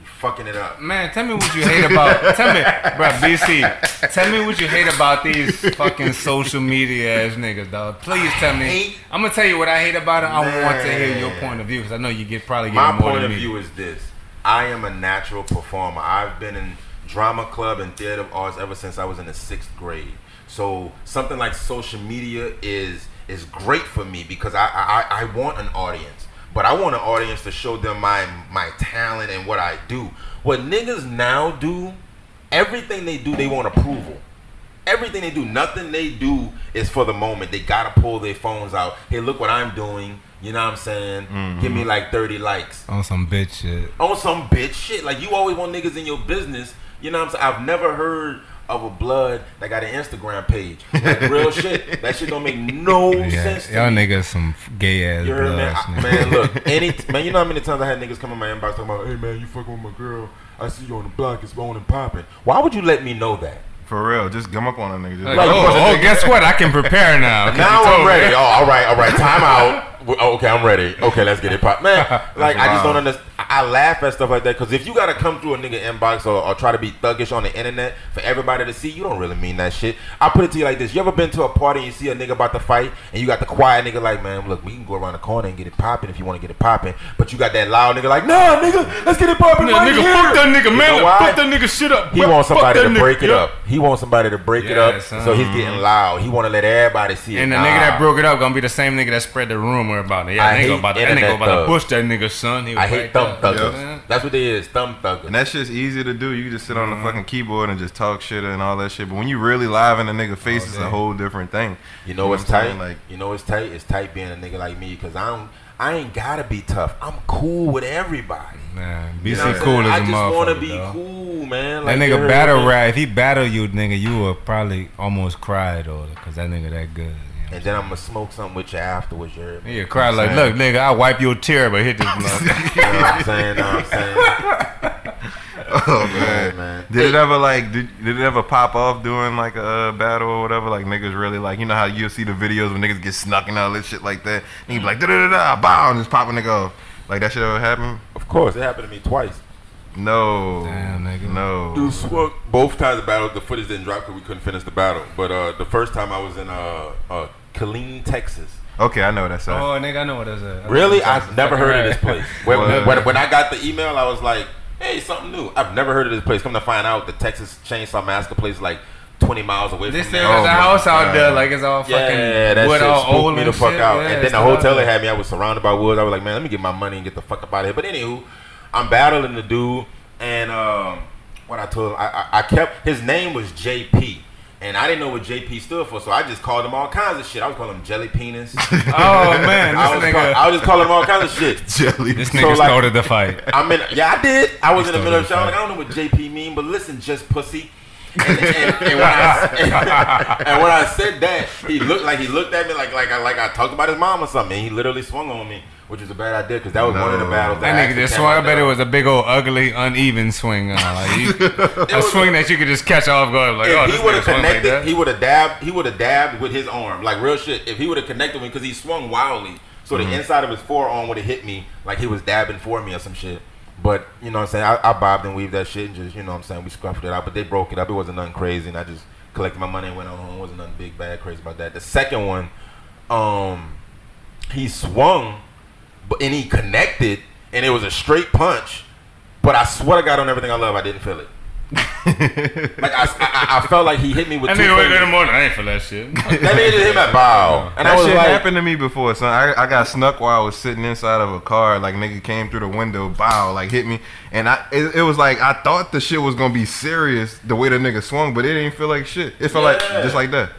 You fucking it up. Man, tell me what you hate about. tell me, bro, BC. Tell me what you hate about these fucking social media ass niggas, dog. Please tell me. hate- I'm gonna tell you what I hate about it. I want to hear your point of view because I know you get probably get My more point than of me. view is this: I am a natural performer. I've been in drama club and theater of arts ever since I was in the sixth grade. So something like social media is is great for me because I I, I want an audience, but I want an audience to show them my my talent and what I do. What niggas now do, everything they do, they want approval. Everything they do, nothing they do is for the moment. They gotta pull their phones out. Hey, look what I'm doing. You know what I'm saying? Give me mm-hmm. like 30 likes On some bitch shit. on some bitch shit. Like you always want niggas in your business. You know what I'm saying? I've never heard of a blood that got an Instagram page. Like real shit. That shit don't make no Yeah, sense to y'all me. niggas some gay ass You heard me, bloods, ah, I- man. Look, any man, you know how many times I had niggas come in my inbox talking about, "Hey man, you fucking with my girl. I see you on the block. It's on and popping." Why would you let me know that? For real, just come up on a nigga. Like, oh, oh, Like, oh, because oh, guess what? I can prepare now. 'cause Now I'm me. ready. Oh, all right, all right. Time out. Oh, Okay, I'm ready. Okay, let's get it pop. Man, like I just don't understand. I laugh at stuff like that because if you gotta come through a nigga inbox or, or try to be thuggish on the internet for everybody to see, you don't really mean that shit. I put it to you like this: You ever been to a party and you see a nigga about to fight and you got the quiet nigga like, man, look, we can go around the corner and get it popping if you want to get it popping, but you got that loud nigga like, nah, nigga, let's get it popping Yeah, right nigga, here. fuck that nigga, You man. know? Fuck that nigga shit up. He wants somebody that to nigga, break it yeah. up. He wants somebody to break it up, so he's uh-huh. getting loud. He want to let everybody see it. And the Nah. nigga that broke it up gonna be the same nigga that spread the rumor about it. Yeah, I nigga about to, that internet nigga about to push that nigga, son. He was I hate right thumb. Thuggers. Yeah. That's what they is, thumb thuggers. And that shit's easy to do. You can just sit on Mm-hmm. the fucking keyboard and just talk shit and all that shit. But when you really live in a nigga face, it's day. a whole different thing. You know what's what I'm tight? saying? Like, you know what's tight? It's tight being a nigga like me because I don't. I ain't gotta be tough. I'm cool with everybody. Man, You know I'm cool as a I just wanna be dog. cool, man. That Like, you nigga battle rap. If he battle you, nigga, you will probably almost cry though, cause that nigga that good. You know? And then I'm gonna smoke something with you afterwards. You heard me? He cry like, saying? look, nigga, I wipe your tear, but hit this blunt. You know what I'm saying? Know what I'm saying? oh Yeah, man. man. Did it ever like did, did it ever pop off during like a uh, battle or whatever? Like niggas really like you know how you'll see the videos when niggas get snuck and all this shit like that. And you be like da da da da bow and just pop a nigga off. Like that shit ever happen? Of course, it happened to me twice. No. Damn, nigga. No. Dude, swung. Both times the battle, the footage didn't drop because we couldn't finish the battle. But uh, the first time I was in uh, uh, Killeen, Texas. Okay, I know that's oh, uh, nigga, I know what that's. at. Really? I've never heard of this place. When, What? when, when I got the email, I was like, hey, something new. I've never heard of this place. Come to find out, the Texas Chainsaw Massacre place is like 20 miles away This from thing there. is Oh a my house out God. there, like it's all fucking Yeah, that wood shit all spooked old me the fuck shit. out. Yeah, and then the hotel they had me, I was surrounded by woods. I was like, man, let me get my money and get the fuck up out of here. But anywho, I'm battling the dude, and um, what I told him, I, I, I kept his name was JP. And I didn't know what JP stood for, so I just called him all kinds of shit. I was calling him Jelly Penis. Oh man, I, this was call, I was just calling him all kinds of shit. jelly. this so, nigga like- started the fight. I'm in. Yeah, I did. I was in the middle of the show. Like, I don't know what JP mean, but listen, just pussy. And, and, and, when I, and when I said that, he looked like he looked at me like like I like I talked about his mom or something. And he literally swung on me, which was a bad idea because that was one of the No. battles. That I nigga actually just swung. I out bet it was a big old ugly, uneven swing. Uh, like you, a was- swing that you could just catch off guard. Like, oh, If this he would have swung like connected, he would have dabbed. He would have dabbed with his arm, like real shit. If he would have connected me, because he swung wildly, so Mm-hmm. the inside of his forearm would have hit me, like he was dabbing for me or some shit. But you know what I'm saying? I, I bobbed and weaved that shit and just you know what I'm saying we scruffed it out. But they broke it up. It wasn't nothing crazy, and I just collected my money and went on home. It wasn't nothing big, bad, crazy about that. The second one, um, he swung, but and he connected, and it was a straight punch. But I swear to God, on everything I love, I didn't feel it. like I, I, I felt like he hit me with That two nigga wake up in the morning. I ain't for that shit. That nigga just hit my bow, and I that was shit like, happened to me before, son. I, I got snuck while I was sitting inside of a car. Like nigga came through the window, bow, like hit me, and I it, it was like I thought the shit was gonna be serious the way the nigga swung, but it didn't feel like shit. It felt like just like that.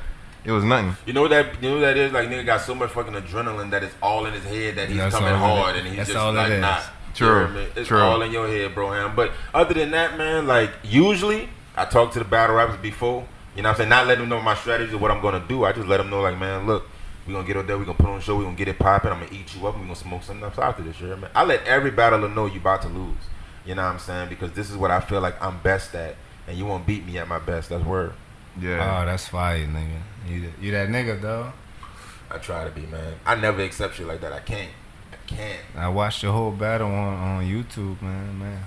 It was nothing. You know that you know that is like nigga got so much fucking adrenaline that it's all in his head that he's That's coming hard and he's That's just all like not. True. You know? It's True. all in your head, bro. Ham. But other than that, man, like usually I talk to the battle rappers before. You know what I'm saying? Not let them know my strategy of what I'm gonna do. I just let them know like, man, look, we gonna get up there, we gonna put on a show, we gonna get it popping, I'm gonna eat you up, and we gonna smoke something else after this year, man. I let every battler know you about to lose. You know what I'm saying? Because this is what I feel like I'm best at, and you won't beat me at my best. That's word. Yeah. Oh, that's fire, nigga. You, you that nigga though. I try to be, man. I never accept shit like that. I can't. I can't. I watched the whole battle on, on YouTube, man. Man,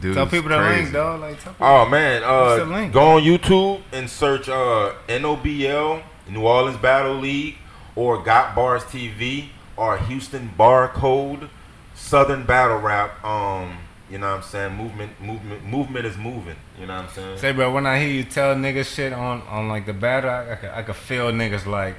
Dude, tell people the link, dog. Like, tell people. Oh man, uh, go on YouTube and search uh, NOBL New Orleans Battle League or Got Bars TV or Houston Barcode Southern Battle Rap. Um, you know what I'm saying? Movement, movement, movement is moving. You know what I'm saying? Say, bro, when I hear you tell niggas shit on, on like the battle, I, I, could, I could feel niggas like,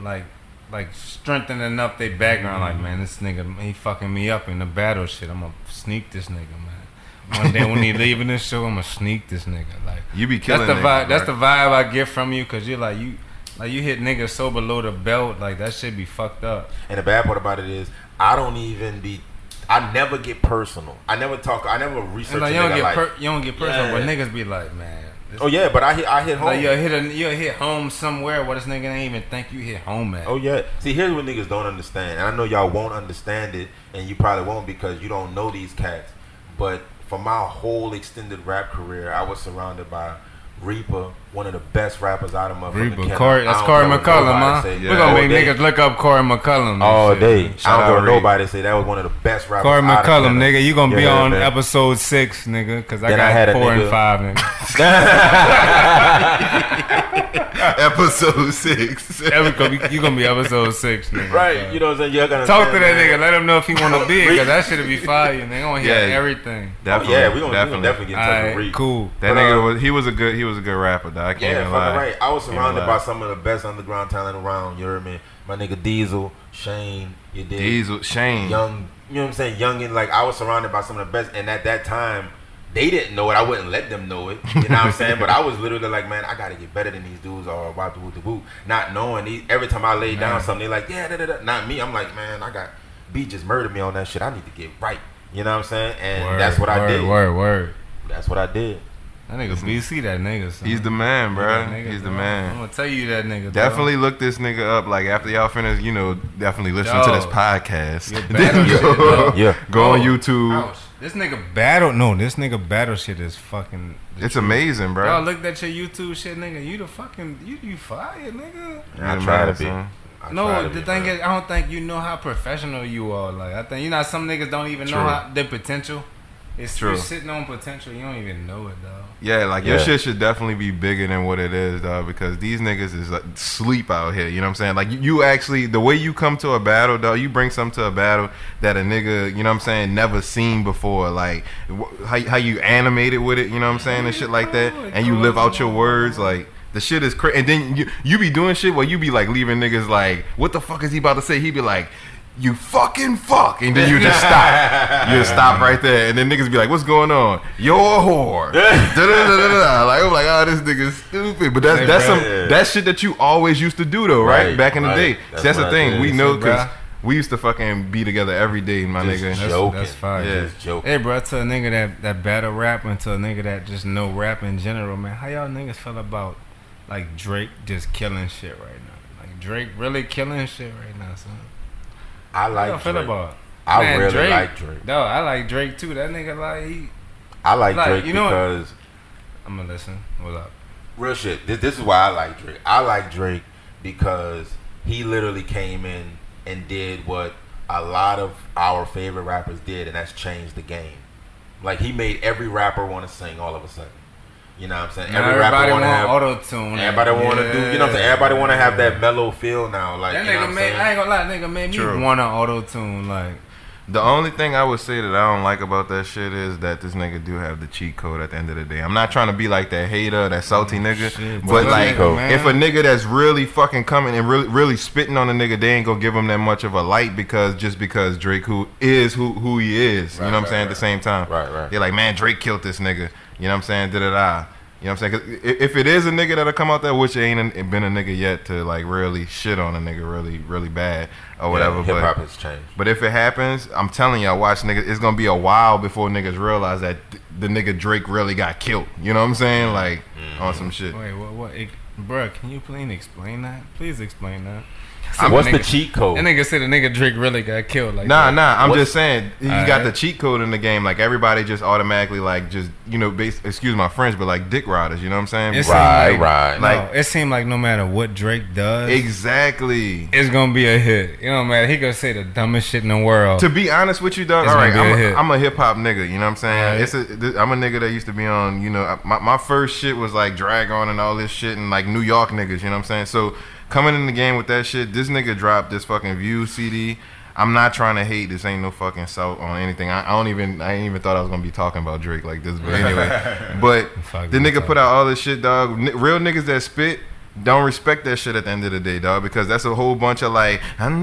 like, like strengthening up their background. Like, man, this nigga, he fucking me up in the battle shit. I'm gonna sneak this nigga, man. One day when he leaving this show, I'm gonna sneak this nigga. Like, You be killing that's the niggas, vibe. That's the vibe I get from you, cause you're like you, like you hit niggas so below the belt. Like that shit be fucked up. And the bad part about it is, I don't even be. I never get personal. I never talk. I never research. Like a you don't nigga get like, per, you don't get personal, but niggas be like, man, Oh yeah, but I hit I hit home. Like you hit a, you hit home somewhere where this nigga ain't even think you hit home at. Oh yeah. See, here's what niggas don't understand, and I know y'all won't understand it, and you probably won't because you don't know these cats. But for my whole extended rap career, I was surrounded by Reaper, one of the best rappers out of motherfucking Reaper. Corey, I that's Corey McCullum, huh? say. We're gonna make day. niggas look up Corey McCullum. all day. Shout I don't out care what Reed. nobody say. That was one of the best rappers. Corey out of McCullum, nigga, you gonna be on man. episode six, nigga, because I Then I got a four and five, nigga. Episode six. Every- you gonna be episode six, nigga. Right, you know what I'm saying? You gotta Talk to that understand, nigga. Let him know if he want to be, because that shit'll be fire. Nigga, I want to hear Yeah. everything. Oh, Definitely. yeah, we gonna definitely. definitely, definitely get in touch with Reed. cool. That But, nigga uh, was he was a good he was a good rapper. Though. I can't Yeah, even fucking lie. right. I was surrounded by some of the best underground talent around. You heard me? My nigga Diesel, Shane, you did. Diesel Shane. Young, you know what I'm saying? Young and like I was surrounded by some of the best. And at that time, they didn't know it. I wouldn't let them know it. You know what I'm saying? But I was literally like, man, I gotta get better than these dudes or wop the woot the boot. Not knowing these, every time I lay down something, they like, yeah, da, da, da. not me. I'm like, man, I got B just murdered me on that shit. I need to get right. You know what I'm saying? And Word, that's what I did. Word, word. That's what I did. That nigga BC, that nigga. Son. He's the man, He bro. that nigga, He's the bro. man. I'm gonna tell you that nigga. dog. Definitely look this nigga up. Like after y'all finish, you know, definitely listen to this podcast. Your Then battle shit, go. Yeah. go on YouTube. ouch. This nigga battle. No, this nigga battle shit is fucking. It's truth. amazing, bro. Y'all looked at your YouTube shit, nigga. You the fucking you you fire, nigga. I try man, to be. son. I No, the be, thing man. is, I don't think you know how professional you are. Like, I think you know, some niggas don't even know how their potential. It's True. you're sitting on potential. You don't even know it, dog. Yeah, like your shit should definitely be bigger than what it is, dog. Because these niggas is like, sleep out here. You know what I'm saying? Like you, you actually, the way you come to a battle, dog, you bring something to a battle that a nigga, you know what I'm saying, never seen before. Like wh- how how you animated with it, you know what I'm saying, and shit like that, and you live out your words, like. The shit is crazy, and then you you be doing shit where you be like leaving niggas like, what the fuck is he about to say? He be like, you fucking fuck, and then you just stop. You just stop right there, and then niggas be like, "What's going on? You're a whore." Da-da-da-da-da. like I'm like, "Oh, this nigga's stupid," but that's Hey, that's bro. some Yeah. that shit that you always used to do though, right? Right, Back in the right. day. See, That's That's, the thing. did. We know because we used to fucking be together every day, my Just nigga. That's, Joking. that's fine. Yeah. Just joking. Hey, bro, to a nigga that that battle rap and to a nigga that just know rap in general, man. How y'all niggas feel about like Drake just killing shit right now? Like Drake really killing shit right now, son. I How y'all like feel Drake. about? I Man, really Drake- like Drake. No, I like Drake too. That nigga like he. I like, Like, Drake you know what? because I'm gonna listen. What up? real shit. This, this is why I like Drake. I like Drake because he literally came in and did what a lot of our favorite rappers did, and that's changed the game. Like he made every rapper want to sing all of a sudden. You know what I'm saying? Every everybody rapper want want to have. auto tune. Everybody want to do. You know what I'm saying? Everybody want to have that mellow feel now. Like That you know what I'm made. saying? I ain't gonna lie, nigga made me want to auto tune. Like The only thing I would say that I don't like about that shit is that this nigga do have the cheat code at the end of the day. I'm not trying to be like that hater, that salty nigga, Mm, shit, but boy. like Nigga, if a nigga that's really fucking coming and really really spitting on a nigga, they ain't gonna give him that much of a light because just because Drake who is who who he is, you know what I'm right, saying? At the same time, Right, right. They're like, man, Drake killed this nigga. You know what I'm saying? Da da da. You know what I'm saying? 'Cause i- if it is a nigga that'll come out there, which ain't a- been a nigga yet to like really shit on a nigga really really bad or whatever, Hip but hop has changed. but if it happens, I'm telling y'all, watch niggas. It's gonna be a while before niggas realize that th- the nigga Drake really got killed. You know what I'm saying? Like mm-hmm. on some shit. Wait, what? What? It, bruh, can you please explain that? Please explain that. So what's That the cheat code? That nigga said the nigga Drake really got killed. Like Nah, that. nah. I'm What's- just saying he got the cheat code in the game. Like everybody just automatically like just you know, base, excuse my French, but like dick riders. You know what I'm saying? It Right, like, right. No, Like- it seemed like no matter what Drake does, exactly. it's gonna be a hit. You know, man, he gonna say the dumbest shit in the world. To be honest with you, dog. It's All right, gonna be a I'm a, I'm a hip hop nigga. You know what I'm saying? Alright. It's a, I'm a nigga that used to be on. You know, my, my first shit was like Drag-On and all this shit and like New York niggas. You know what I'm saying? So coming in the game with that shit, this nigga dropped this fucking view CD. I'm not trying to hate. This ain't no fucking salt on anything. I, I don't even. I ain't even thought I was gonna be talking about Drake like this. But anyway, but the nigga put out all this shit, dog. N- real niggas that spit. Don't respect that shit at the end of the day, dog, because that's a whole bunch of like. You You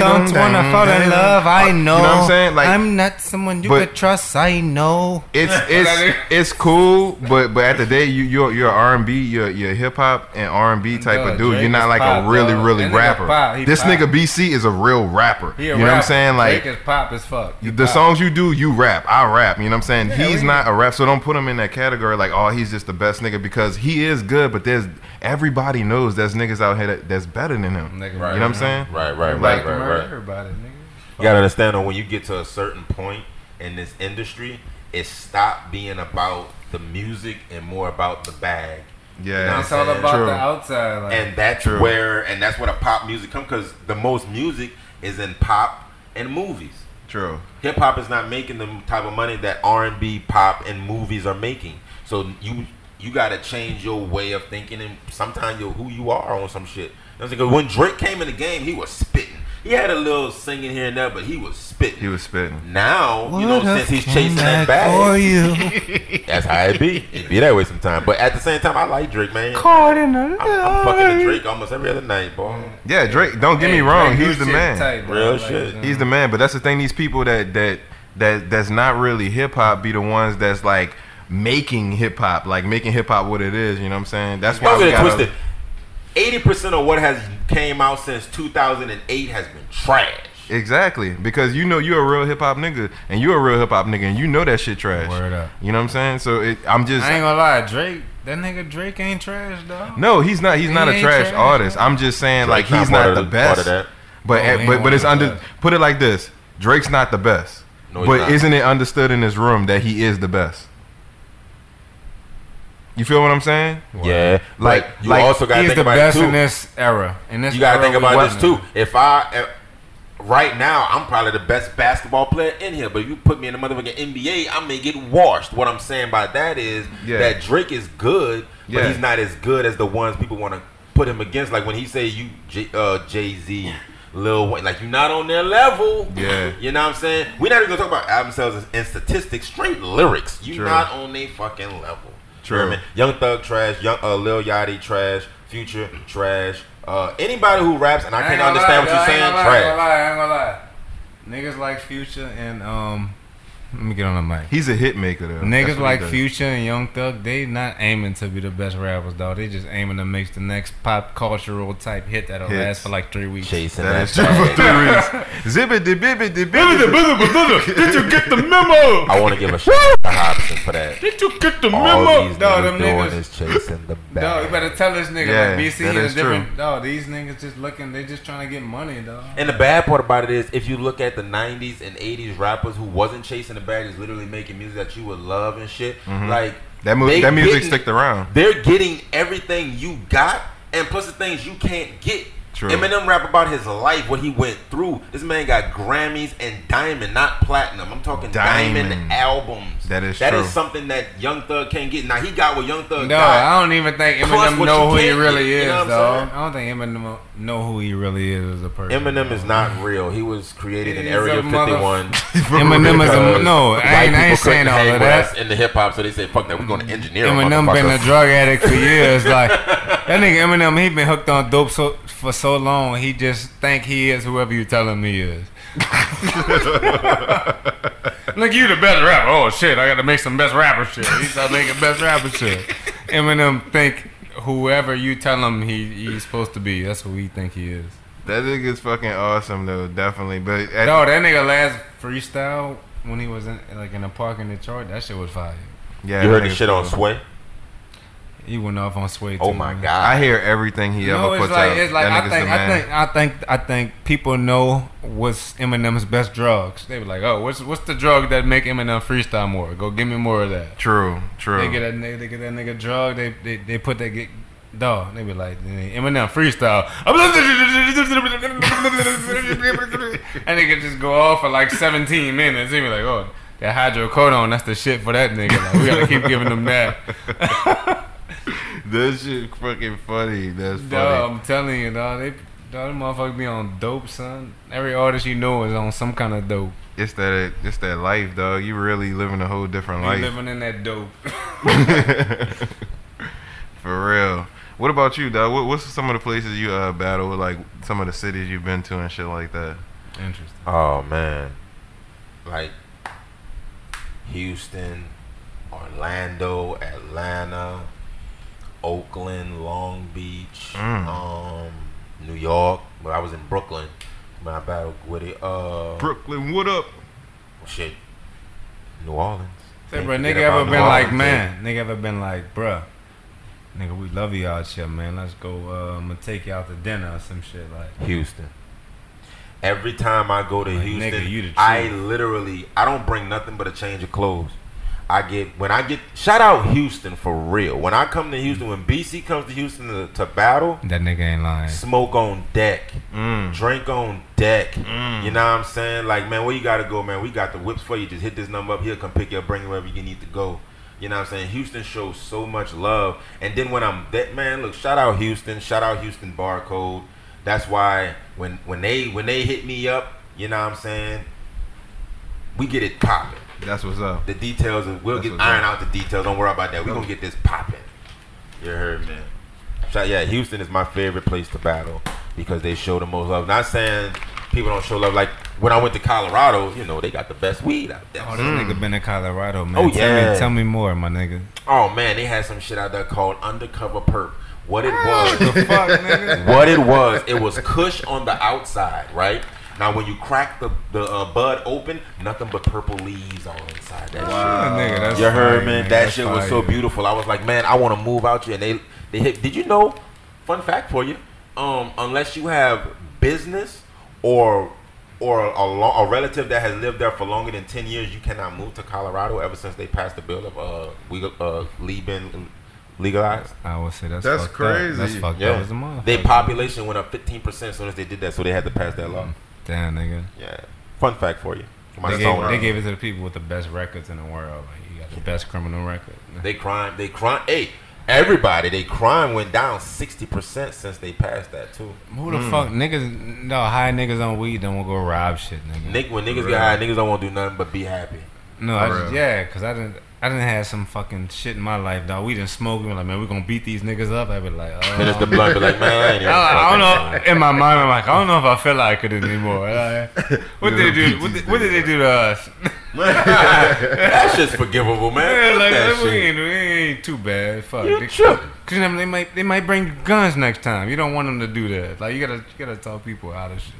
don't wanna fall in love, I know. You know what I'm saying? Like I'm not someone you but- could trust. I know. it's it's it's cool, but but at the day you you're you're R and B, you're you're hip hop and R and B type Dog, of dude. Drake you're not like pop, a really dog. really That nigga rapper. pop, this pop. nigga BC is a real rapper. He a you know what I'm saying? Like Drake is pop as fuck. He the pop. songs you do, you rap. I rap. You know what I'm saying? Yeah, he's not a rap, so don't put him in that category like, oh, he's just the best nigga because he is good. But there's everybody knows there's niggas out here that, that's better than him. Nigga, right, You know what I'm saying? Right, right, Like, right, Like, right, right. Everybody, nigga. You gotta understand though, when you get to a certain point in this industry, it stopped being about the music and more about the bag. Yeah, It's all saying? about True. the outside. Like, and that's True. where and that's where the pop music comes because the most music is in pop and movies. true. Hip hop is not making the type of money that R and B, pop, and movies are making. So you you got to change your way of thinking and sometimes your who you are on some shit. Because when Drake came in the game, he was spitting. He had a little singing here and there, but he was spitting. He was spitting. now, you know, since he's chasing that for bag, you. that's how it be. It be that way sometimes. But at the same time, I like Drake, man. Caught in the I'm, I'm fucking the Drake almost every other night, boy. Yeah, Drake. Don't get Hey, me wrong. Drake He's the man. tight. Real Like, shit. He's the man. But that's the thing. These people that that that that's not really hip hop be the ones that's like making hip hop, like making hip hop what it is. You know what I'm saying? That's why Don't we get it gotta, twisted. Eighty percent of what has came out since 2008 has been trash. Exactly, because you know you're a real hip hop nigga, and you're a real hip hop nigga, and you know that shit trash. Word up. You know what I'm saying? So it, I'm just I ain't gonna lie, Drake. That nigga Drake ain't trash, dog. no, he's not. He's He not a trash trash, artist. man. I'm just saying like he's not not the of part best. of that. But Oh, he ain't but but it's under. best. Put it like this: Drake's not the best. No, but not. isn't it understood in this room that he is the best? You feel what I'm saying? Yeah, Like- like you like, also got to He's think the about best it too. in this era. In this you got to think about living this too. If I uh, right now, I'm probably the best basketball player in here, but if you put me in the motherfucking NBA, I may get washed. What I'm saying by that is Yeah. that Drake is good, but Yeah. he's not as good as the ones people want to put him against. Like when he say you J, uh, Jay Z. Lil Wayne, like you're not on their level. Yeah. you know what I'm saying. We're not even gonna talk about album sales and statistics, straight lyrics. You're True. not on their fucking level. True. You know I mean? Young Thug trash, Young uh, Lil Yachty trash, Future trash. Uh, anybody who raps and I, I can't understand lie, what you're saying, I ain't gonna lie, trash. I ain't gonna lie. Niggas like Future and um, let me get on the mic. He's a hit maker though. Niggas like. Future and Young Thug, they not aiming to be the best rappers, dog. They just aiming to make the next pop cultural type hit that'll Hits. last for like three weeks. Chasing That that, is true for bag. three weeks. Zibbity bibbity bibbity. Did you get the memo? I want to give a shout out to Hobson for that. Did you get the All memo? these Dog, niggas them doing niggas. is chasing the bag. Dog, you better tell this nigga Yeah, like BC that is is different. Dog, these niggas just looking, they just trying to get money, dog. And the bad part about it is, if you look at the '90s and '80s rappers who wasn't chasing the bag, is literally making music that you would love and shit. Like Mm-hmm. That mu- that music getting- sticked around. They're getting everything you got, and plus the things you can't get. True. Eminem rap about his life, what he went through. This man got Grammys and diamond, not platinum. I'm talking diamond, Diamond. albums. That is That is something that Young Thug can't get. Now he got what Young Thug No, got. I don't even think Eminem know who he really get, you is, know I'm dog. saying? I don't think Eminem know who he really is as a person. Eminem is not real. He was created in Area mother- 51. Eminem is a no. I ain't, I ain't saying all of that. in the hip hop, so they said, "Fuck that, we're going to engineer." Eminem been a drug addict for years. Like that nigga Eminem, he been hooked on dope so for so long. He just think he is whoever you tell him he is. Look, you the best rapper. Oh shit, I got to make some best rapper shit. He start making best rapper shit. Eminem think whoever you tell him he he's supposed to be. That's who he think he is. That nigga's fucking awesome though, definitely. But at, No, that nigga last freestyle when he was in like in a park in Detroit, that shit was fire. yeah, You heard the nigga's shit on cool. Sway? He went off on Sway. Oh too, my man. god! I hear everything he No, ever it's puts like out. it's like that I think the I think I think I think people know what's Eminem's best drugs. They be like, oh, what's what's the drug that make Eminem freestyle more? Go give me more of that. True, true. They get that nigga, they get that nigga drug. They they, they put that get dog. They be like Eminem freestyle. and they could just go off for like 17 minutes. They be like, oh, that hydrocodone, that's the shit for that nigga. Like, we gotta keep giving them that. that shit fucking funny. That's funny. Dog, I'm telling you, dog. They, dog, them motherfuckers be on dope, son. Every artist you know is on some kind of dope. It's that it's that life, dog. You really living a whole different We life. living in that dope. For real. What about you, dog? What, what's some of the places you uh, battle? With, like some of the cities you've been to and shit like that. Interesting. Oh man, like Houston, Orlando, Atlanta, Oakland, Long Beach, Mm. um, New York. But I was in Brooklyn when I battled with it. Uh, Brooklyn, what up? shit, New Orleans. Say, bro, nigga ever about been New like, Orleans, man, nigga ever been like, bruh, nigga, we love you out here, man. Let's go, uh, I'm gonna take you out to dinner or some shit like. Houston. Every time I go to Like, Houston, nigga, you the I literally I don't bring nothing but a change of clothes. I get when I get shout out Houston for real. When I come to Houston, when BC comes to Houston to, to battle, That nigga ain't lying. smoke on deck, Mm. drink on deck. Mm. You know what I'm saying? Like man, where you gotta go, man? We got the whips for you. Just hit this number up. He'll come pick you up, bring you wherever you need to go. You know what I'm saying? Houston shows so much love. And then when I'm that man, look, shout out Houston, shout out Houston Barcode. That's why when when they when they hit me up, you know what I'm saying? We get it popping. That's what's up. The details, of, we'll That's get iron up. out the details. Don't worry about that. We're gonna get this popping. You heard, man. Shout, yeah, Houston is my favorite place to battle because they show the most love. Not saying people don't show love. Like when I went to Colorado, you know, they got the best weed out there. Oh, this nigga mm. been in Colorado, man. Oh, tell yeah. Me, tell me more, my nigga. Oh man, they had some shit out there called undercover perp. What it ah, was, the fuck, nigga? what it was, it was Kush on the outside, right? Now when you crack the the uh, bud open, nothing but purple leaves all inside that shit. Wow. nigga, that's you heard, fire, man. nigga. That That's shit was so beautiful. I was like, man, I want to move out here. And they they hit. Did you know? Fun fact for you. Um, unless you have business or or a, lo- a relative that has lived there for longer than ten years, you cannot move to Colorado. Ever since they passed the bill of uh we uh leave been legalized. I would say that's That's crazy. Up. That's fucked Yeah, up as a motherfucker. their population went up fifteen percent as soon as they did that, so they had to pass that law. Damn, nigga. Yeah, fun fact for you. My They gave, they gave it to the people with the best records in the world. Like, you got the best criminal record. They crime. They crime. Hey, everybody. They crime went down sixty percent since they passed that too. Who the fuck niggas? No, high niggas on weed don't want to go rob shit, nigga. Nick, when niggas get high, niggas don't want to do nothing but be happy. no, I For just, yeah, cause I didn't. I didn't have some fucking shit in my life, dog. We didn't smoke. We were like, man, we gonna beat these niggas up. I be like, oh. Finish the blunt, be like, man, I ain't. I, I don't know. In my mind, I'm like, I don't know if I feel like it anymore. Like, what did they do? What did, what did they do to us? that shit's forgivable, man. Yeah, like that we ain't, we ain't too bad. Fuck. You They- tripping. Cause you know, they might they might bring guns next time. You don't want them to do that. Like you gotta you gotta talk people out of shit.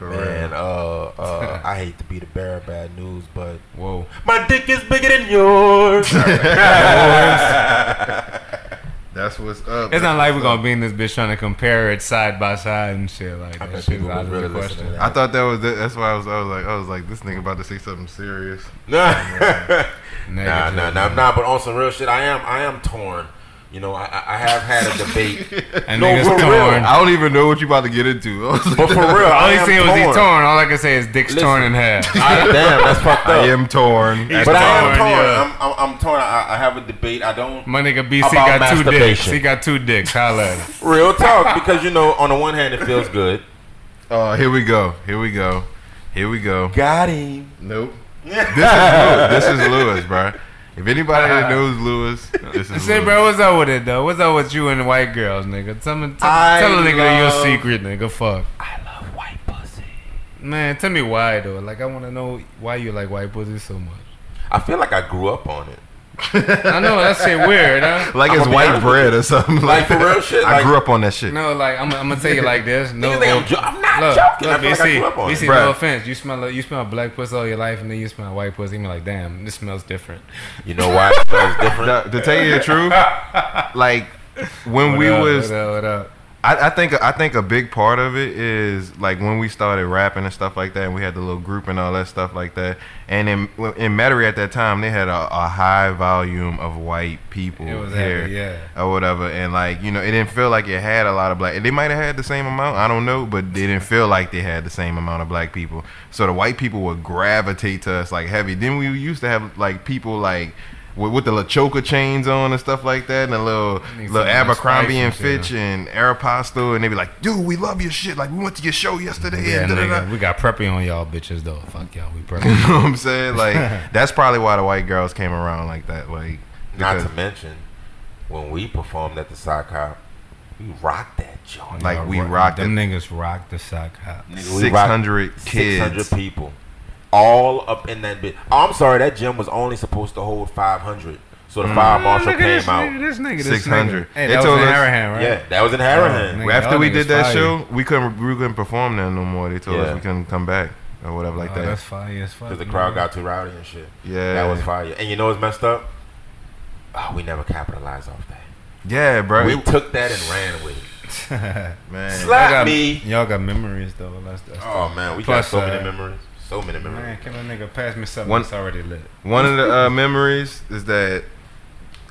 Like, For Man, real. uh, uh, I hate to be the bearer of bad news, but whoa. my dick is bigger than yours. That's what's up. It's not like we're gonna be in this bitch trying to compare it side by side and shit like I that. bet Shit's people out of was the really question. to I thought that was. The, that's why I was. I was like. I was like, this nigga about to say something serious. nah, Negative, nah, nah, nah. But on some real shit, I am, I am torn. You know, I, I I have had a debate. And No, niggas for real. torn. I don't even know what you about to get into. I was like, But for real, All I he am said was torn. he torn. All I can say is dick's Listen. torn in half. I, damn, that's fucked up. I am torn. He's but I am torn, torn. yeah. I'm, I'm, I'm torn. I, I have a debate. I don't. My nigga BC About got two dicks. He got two dicks. Holla at him. Real talk, because you know, on the one hand, it feels good. Oh, here we go. Here we go. Here we go. Got him. Nope. This is Lewis. This is Lewis, bro. If anybody that knows Lewis, this is said, Lewis. bro, what's up with it though? What's up with you and the white girls, nigga? Tell me, tell, I tell a nigga your secret, nigga. Fuck, I love white pussy. man. Tell me why though. Like, I want to know why you like white pussy so much. I feel like I grew up on it. I know that shit weird, huh? like I'ma it's be white honest bread or something. Like, Like, for real shit, I like- grew up on that shit. No, like I'm, I'm gonna tell you like this. No, Niggas think I'm, jo- I'm not look, joking. look, I feel like I BC, grew up on BC, it. Bruh. no offense. You smell, a- you smell black pussy all your life, and then you smell white pussy. You be like, damn, this smells different. You know why it smells different? No, to tell you the truth, like when What we up, was what up, what up? I, I think I think a big part of it is like when we started rapping and stuff like that, and we had the little group and all that stuff like that. And in in Metairie at that time, they had a, a high volume of white people It was here heavy, yeah. or whatever, and like you know, it didn't feel like it had a lot of black. They might have had the same amount, I don't know, but they didn't feel like they had the same amount of black people. So the white people would gravitate to us like heavy. Then we used to have like people like. With, with the little choker chains on and stuff like that, and the little, little some nice Abercrombie and and shit. Fitch and Aeropostale, and they be like, "Dude, we love your shit. Like, we went to your show yesterday." Yeah, and nigga, we got preppy on y'all bitches though. Fuck y'all, we preppy. You know what I'm saying? Like, that's probably why the white girls came around like that. Like, Not to mention, when we performed at the sock hop, we rocked that joint. Like, we Rock- rocked them it. niggas rocked the sock hop. Nigga, we rocked 600 kids. hundred people, all up in that bit. Oh, I'm sorry, that gym was only supposed to hold five hundred. So the fire marshal Look at this came out. nigga, this nigga, this 600. nigga. Hey, They that was told in us- Harahan, right? Yeah, that was in Harahan. Oh, After we did that fire. show, we couldn't we couldn't perform there no more. They told Yeah. us we couldn't come back or whatever like oh, that. That's fire as fuck. Because the crowd got too rowdy and shit. Yeah, That was fire. And you know what's messed up? Oh, we never capitalized off that. Yeah, bro. We took that and ran with it. man. Slap Y'all got, me. Y'all got memories though. That's, that's Oh man, we Plus, got so many uh, memories. So many memories. Man, can a nigga pass me something One- that's already lit? One of the uh, memories is that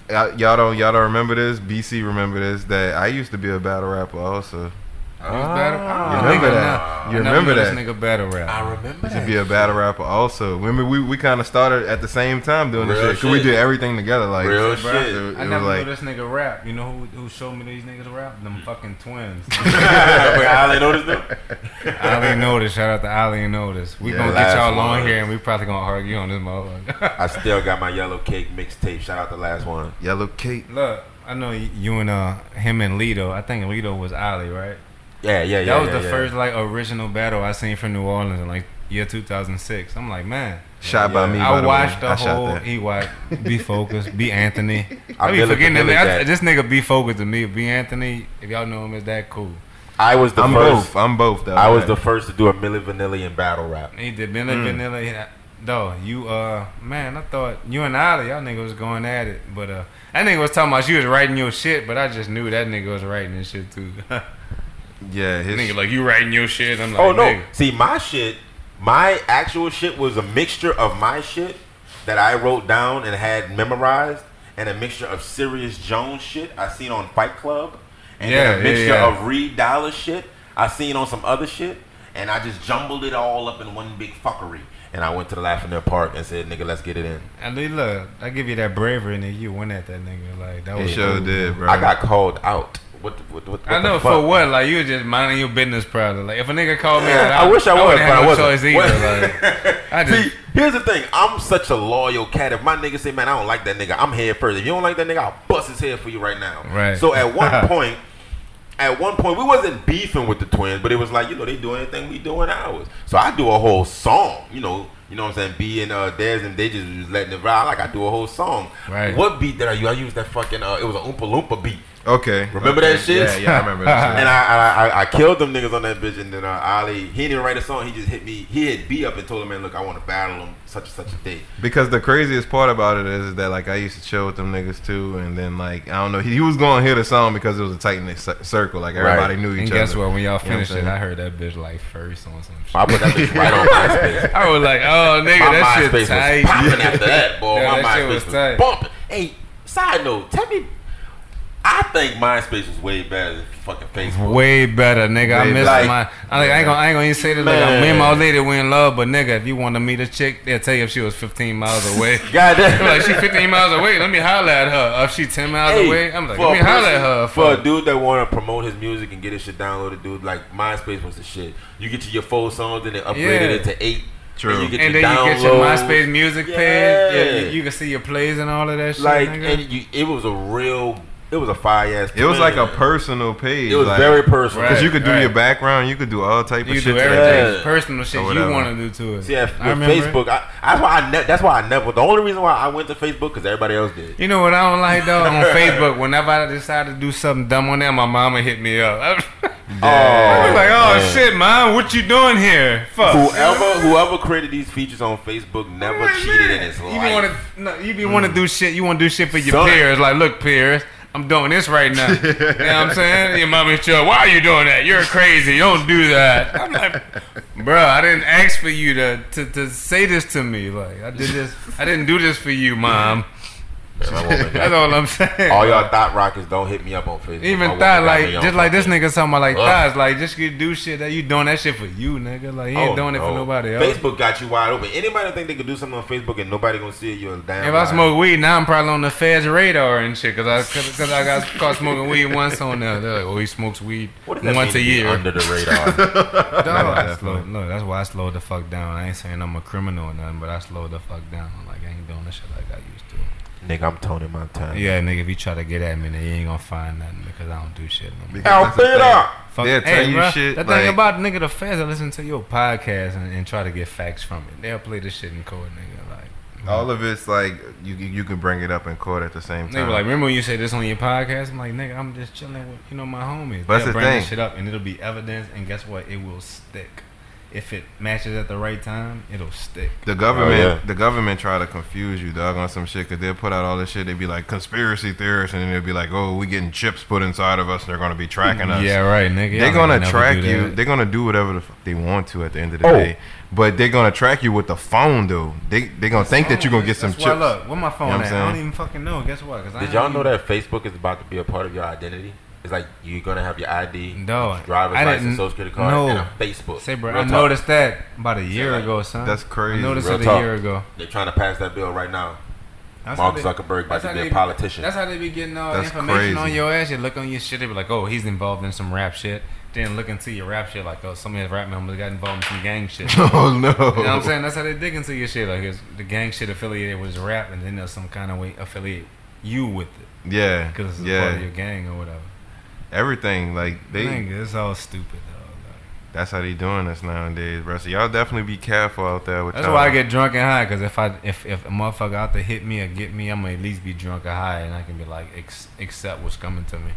y'all don't y'all don't remember this. BC remember this. That I used to be a battle rapper also. You was battle? Ah. Oh, You remember that? nah. You I remember that? This nigga battle rap. I remember to be a battle rapper also. Remember we, we kind of started at the same time doing this Real shit. Cause we did everything together. Like Real shit. it- I never was knew this nigga rap. You know who who showed me these niggas rap? Them fucking twins. I ain't noticed them. Ali Notice. Shout out to Ali and Notice. We Yeah, gonna get y'all on here and we probably gonna argue on this motherfucker. I still got my yellow cake mixtape. Shout out the last one. Yellow Cake. Look, I know you and uh him and Lido. I think Lido was Ali, right? Yeah, yeah, yeah. that was yeah, the yeah. first like original battle I seen from New Orleans in like year 2006. I'm like, man. Shot by Yeah. me. by I the watched way. the I whole. that. He watched. Be focused. Be Anthony. I I be really forgetting the that. I- This nigga be focused to me. Be Anthony. If y'all know him, is that cool? I was the I'm first. both. I'm both though. I was the first to do a Milli Vanilli in battle rap. He did Vanilla Mm. Vanilla. yeah. Though you uh man, I thought you and Ali, y'all nigga was going at it, but uh that nigga was talking about she was writing your shit, but I just knew that nigga was writing his shit too. Yeah, his nigga like you writing your shit. I'm like, Oh no! nigga. See, my shit, my actual shit was a mixture of my shit that I wrote down and had memorized, and a mixture of Serius Jones shit I seen on Fight Club, and Yeah, then a mixture yeah. of Reed Dollaz shit I seen on some other shit, and I just jumbled it all up in one big fuckery. And I went to the Lafreniere Park and said, "Nigga, let's get it in." And then look, I give you that bravery, nigga. You went at that nigga like that was sure cool. did, bro. I got called out. What? What? what, I know for what, like you was just minding your business, probably. Like if a nigga called me, Yeah, out, I wish I was, wouldn't have I no wasn't. choice either. Like, I just, See, here's the thing. I'm such a loyal cat. If my nigga say, man, I don't like that nigga, I'm head first. If you don't like that nigga, I'll bust his head for you right now. Right. So at one point, at one point, we wasn't beefing with the twins, but it was like, you know, they do anything we do in ours. So I do a whole song, you know, you know what I'm saying? B and uh, Dez and they just was letting it ride. Like I do a whole song. Right. What beat did I use? I used that fucking. Uh, it was an Oompa Loompa beat. Okay. Remember okay. that shit? Yeah, yeah, I remember that shit. And I, I, I, I killed them niggas on that bitch, and then uh, Ali, he didn't write a song. He just hit me. He hit B up and told him, man, look, I want to battle him such and such a day. Because the craziest part about it is, that like I used to chill with them niggas too, and then like I don't know, he, he was going to hear the song because it was a tight knit circle, like everybody Right. knew each and other. guess what? When y'all You know I'm finished it. I heard that bitch like first on some shit. I put that bitch right on MySpace. I was like, oh nigga, My that MySpace shit tight. was popping after that, boy. Yeah, My that shit MySpace was was, tight. bumping. Hey, side note, tell me, I think MySpace was way better than fucking Facebook. Way better, nigga. I miss better. my. I, like, I ain't gonna, I ain't gonna even say this. Like, Man. me and my lady, we in love, but nigga, if you want to meet a chick, they'll tell you if she was 15 miles away. Goddamn. like she 15 miles away, let me holler at her. If she 10 miles Hey, away, I'm like, let a me holler at person- her. For a dude that want to promote his music and get his shit downloaded, dude, like MySpace was the shit. You get to your four songs and they upgraded Yeah. it to eight. True. And, you get and your then you get your. MySpace music page. Yeah. Yeah, you, you can see your plays and all of that shit. Like, nigga. and you, it was a real, it was a fire ass. it was like a personal page. It was like, very personal. Right. because you could do Right. your background, you could do all type you of can shit. do everything. Yeah. personal shit you want to do to it. See, yeah, I with remember it. Facebook, I, that's why I ne- that's why I never. The only reason why I went to Facebook because everybody else did. You know what I don't like though on Facebook? Whenever I decide to do something dumb on there, my mama hit me up. I'm Oh, like, oh man. shit, mom, what you doing here? Fuck. Whoever whoever created these features on Facebook never Like, cheated man, in his You life. be want to, no, you be want to mm. do shit. You want to do shit for your Son. peers. Like, look, peers, I'm doing this right now. you know what I'm saying? Your mama you. Why are you doing that? You're crazy. You Don't do that. I'm like, bro, I didn't ask for you to, to to say this to me. Like, I did this. I didn't do this for you, mom. Man, my woman got- That's all I'm saying. all y'all thought rockers don't hit me up on Facebook. Even thought like just like this nigga talking about like Ugh. thighs like just you do shit that you doing that shit for you nigga like he ain't Oh, doing it for nobody else. Facebook got you wide open. Anybody think they could do something on Facebook and nobody gonna see it? You're a damn. If I smoke weed now, I'm probably on the feds radar and shit, cause I cause, 'cause I got caught smoking weed once on there. They're like, oh, he smokes weed once a year. under the radar. Dog, I Definitely. slowed, look, that's why I slowed the fuck down. I ain't saying I'm a criminal or nothing, but I slowed the fuck down. Like I ain't doing the shit like I used. Nigga, I'm Tony Montana. Yeah, nigga, if you try to get at me, then you ain't gonna find nothing because I don't do shit no more. Because that's the thing. Alpha. Fuck, They'll tell you bruh, shit, The like- thing about nigga, the fans that listen to your podcast and, and try to get facts from it, they'll play this shit in court, nigga. Like, mm. All of it's like you you you can bring it up in court at the same They time. were like, remember when you said this on your podcast? I'm like, nigga, I'm just chilling with, you know, my homies. But that's They'll the bring thing. this shit up and it'll be evidence, and guess what? It will stick. If it matches at the right time, it'll stick. The government, Oh, yeah. the government try to confuse you, dog, on some shit. Cause they'll put out all this shit. They'd be like conspiracy theorists, and then they'll be like, "Oh, we getting chips put inside of us, and they're gonna be tracking us." Yeah, right, nigga. they're gonna track you. They're gonna do whatever the fuck they want to at the end of the Oh. day. But they're gonna track you with the phone, though. They they gonna think that you're gonna get some That's chips. why, look, where my phone You know at? I'm don't even fucking know. Guess what? 'Cause I Did ain't y'all know even- that Facebook is about to be a part of your identity? It's like you're gonna have your ID, No, driver's I license, didn't- social security card, no. and a Facebook. Say, bro, Real I talk. noticed that about a year like, ago, son. That's crazy. I noticed Real it a talk. year ago. They're trying to pass that bill right now. That's Mark they- Zuckerberg about that's to how be a politician. That's how they be getting all That's information on your ass. You look on your shit, they be like, oh, he's involved in some rap shit. Then look into your rap shit, like, oh, some of his rap members got involved in some gang shit. oh, no. you know what I'm saying? That's how they dig into your shit. Like, it's, the gang shit affiliated with his rap, and then there's some kind of way affiliate you with it Yeah, because it's a part of your gang or whatever. Everything like they. Nigga, it's all stupid, though. Like, That's how they doing us nowadays, bro. So y'all definitely be careful out there with That's y'all. why I get drunk and high. Cause if I if if a motherfucker out to hit me or get me, I'm gonna at least be drunk or high, and I can be like ex- accept what's coming to me.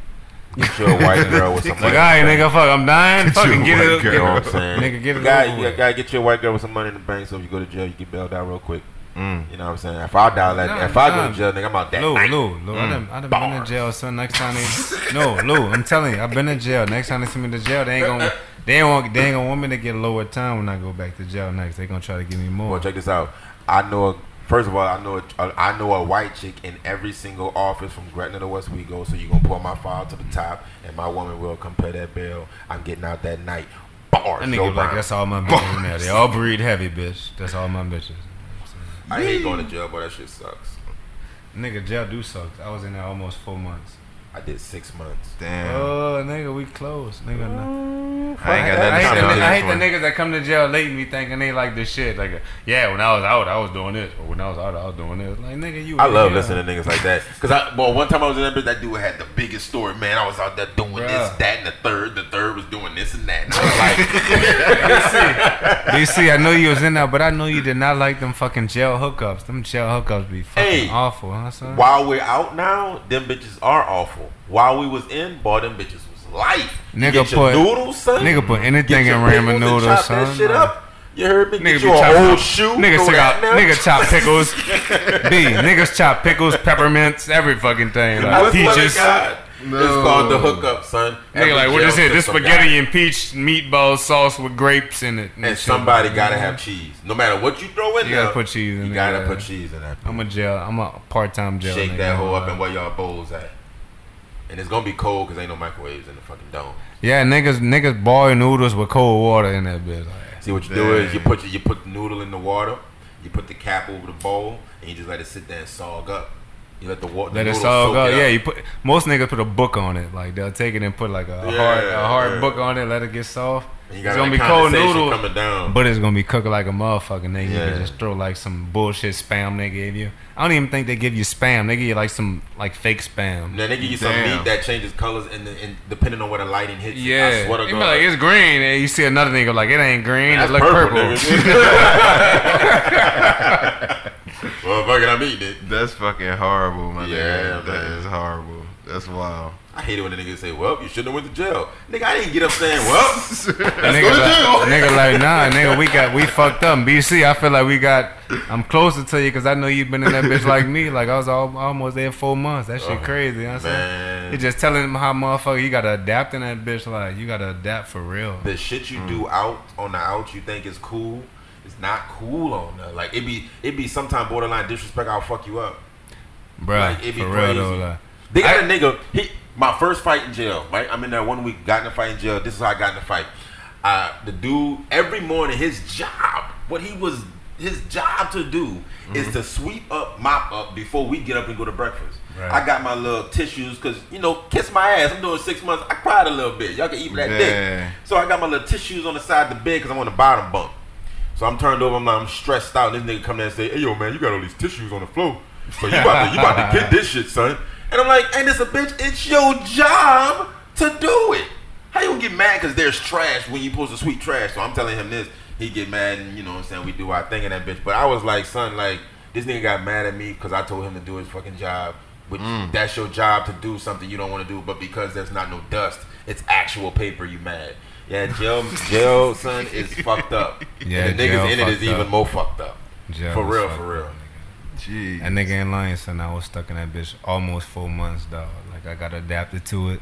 Get you a white girl with some Like, money. all right, nigga, fuck, I'm dying. Get Fucking you a get it, girl. You know what I'm saying? Nigga, get it You gotta, you gotta get you a white girl with some money in the bank so if you go to jail, you get bailed out real quick. Mm. You know what I'm saying? If I die, like, Nah, if I go to jail, nigga, I'm out that night. no. Lou, I done, I done been in jail. So next time they, no, Lou, I'm telling you, I've been in jail. Next time they send me to jail, they ain't gonna, they ain't want, they ain't gonna want me to get lower time when I go back to jail next. They gonna try to give me more. Well, check this out. I know. A, first of all, I know. A, I know a white chick in every single office from Gretna to Westwego. So you gonna pull my file to the top, and my woman will compare that bill. I'm getting out that night. Bars. That no nigga like that's all my bitches in there. They all breed heavy, bitch. That's all my bitches. I hate going to jail, but that shit sucks. Nigga, jail do suck. I was in there almost four months. I did six months. Damn. Oh, nigga, we close. Nigga, no. Mm, I ain't got I, nothing hate, to the, say on I hate the niggas that come to jail late and be thinking they like this shit. Like, yeah, when I was out, I was doing this. Or when I was out, I was doing this. Like, nigga, you. I love jail. listening to niggas like that. Cause I, well, one time I was in that bitch, that dude had the biggest story. Man, I was out there doing this, that, and the third. The third was doing this and that. And I was like, "See. DC, I know you was in there, but I know you did not like them fucking jail hookups. Them jail hookups be fucking Hey, awful, huh, son? while we're out now, them bitches are awful. While we was in, boy, them bitches was life. Nigga put- noodles, son. nigga put anything in ramen and noodles, chop son. That shit up. You heard me? Nigga you an old shoe. niggas took out. Niggas chop pickles. B. Niggas chop pickles, peppermints, every fucking thing. Like peaches. God, It's called the hookup, son. Nigga, like, what is it? This spaghetti guy. and peach meatball sauce with grapes in it. And shit. somebody gotta have cheese. No matter what you throw in You there, gotta put cheese in You gotta put cheese in that. I'm a jail. I'm a part-time jail. Shake nigga. that hoe up and where y'all bowls at. And it's gonna be cold because ain't no microwaves in the fucking dome. Yeah, niggas, niggas boil noodles with cold water in that bitch. Like, See what you do is you Dang. put you put the noodle in the water, you put the cap over the bowl, and you just let it sit there and sog up. You let the water let the it noodle all soak go. it Yeah, you put most niggas put a book on it. Like they'll take it and put like a Yeah, hard, a hard yeah. book on it. Let it get soft. And you It's got gonna be cold condensation noodles, coming down. but it's gonna be cooking like a motherfucker. Nigga, you can just throw like some bullshit spam they gave you. I don't even think they give you spam. They give you like some like fake spam. then they give you some meat that changes colors and, and depending on where the lighting hits. it. Yeah, I swear to God. like it's green, and you see another nigga like it ain't green. That's it look purple. nigga. well, fucking, I'm eating it. That's fucking horrible, my Yeah, nigga. That man. is horrible. That's wild. I hate it when the niggas say, "Well, you shouldn't have went to jail." Nigga, I didn't get up saying, "Well, nigga, go to like, jail. nigga like nah, nigga, we got we fucked up. BC, I feel like we got. I'm closer to you because I know you've been in that bitch like me. Like I was all, almost there four months. That shit Oh, crazy. You know what I'm saying? man." You're just telling him how motherfucker you gotta adapt in that bitch. Like you gotta adapt for real. the shit you do mm. out on the out you think is cool, it's not cool on the Like it be it be sometimes borderline disrespect. I'll fuck you up. Bruh, Like, it be for real crazy. though. Like, They got I- a nigga. He my first fight in jail. Right, I'm in there one week. Got in a fight in jail. This is how I got in the fight. Uh, the dude every morning his job, what he was his job to do is to sweep up, mop up before we get up and go to breakfast. Right. I got my little tissues because you know, kiss my ass. I'm doing six months. I cried a little bit. Y'all can eat that Yeah. dick. So I got my little tissues on the side of the bed because I'm on the bottom bunk. So I'm turned over. I'm, like, I'm stressed out. And This nigga come there and say, "Hey yo, man, you got all these tissues on the floor." So you about to you about to get this shit, son. And I'm like, ain't this a bitch? It's your job to do it. How you gonna get mad because there's trash when you supposed to sweep trash? So I'm telling him this. He get mad and you know what I'm saying we do our thing in that bitch. But I was like, son, like this nigga got mad at me because I told him to do his fucking job. Which mm. that's your job to do something you don't want to do, but because there's not no dust, it's actual paper. You mad? Yeah, jail, jail, son is fucked up. Yeah, and the niggas in it is fucked even more fucked up. Jail For real, for real. up. Jeez. That nigga in lying, son. I was stuck in that bitch almost four months, dog. Like I got adapted to it.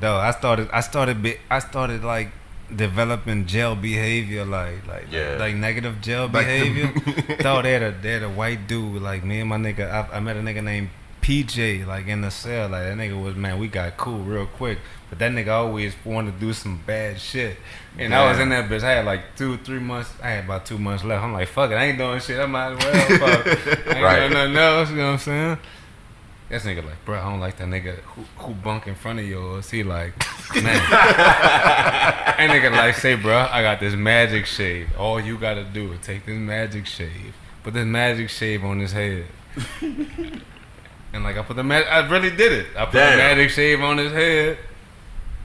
Dog, I started I started be, I started like developing jail behavior like like Yeah. like negative jail Like the- behavior. dog, they had a they had a white dude, like me and my nigga I, I met a nigga named PJ like in the cell. Like that nigga was man, we got cool real quick. But that nigga always wanted to do some bad shit. And I was in that bitch. I had like two, three months. I had about two months left. I'm like, fuck it. I ain't doing shit. I might as well. Fuck. I ain't Right. doing nothing else. You know what I'm saying? This nigga like, bro, I don't like that nigga who, who bunk in front of yours. He like, man. that nigga like, say, bro, I got this magic shave. All you gotta do is take this magic shave, put this magic shave on his head. And like, I put the mag- I really did it. I put the Damn. magic shave on his head.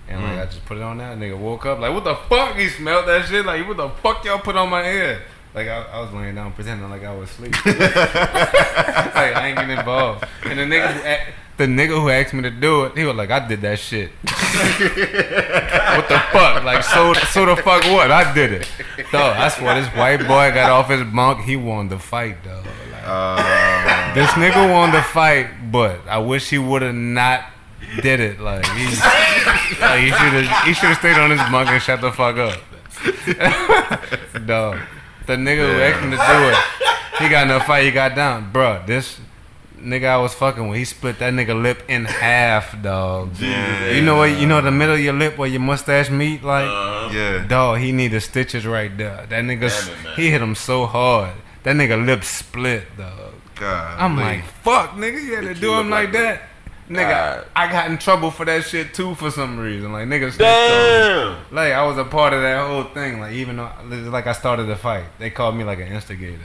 And like mm. I just put it on that nigga woke up like what the fuck? He smelled that shit. Like what the fuck y'all put on my head? Like I, I was laying down pretending like I was asleep. Like I ain't getting involved. And the nigga who a- the nigga who asked me to do it he was like I did that shit. What the fuck? Like so so the fuck what? I did it. Dog I swear this white boy got off his bunk. He won the fight like, Uh, this nigga wanted to fight but I wish he would have not did it like he like, he should have he should have stayed on his bunk and shut the fuck up. Dog. The nigga who asked him to do it, he got in a fight, he got down. Bruh, this nigga I was fucking with, he split that nigga lip in half, dog. You know what you know the middle of your lip where your mustache meet? Like yeah. dog, he needed stitches right there. That nigga Damn he hit him so hard. That nigga lip split, dog. God. I'm please. like, fuck, nigga, you had to do you him like like that. Nigga, God. I got in trouble for that shit too for some reason. Like niggas, Damn. like I was a part of that whole thing. Like even though, like I started the fight, they called me like an instigator,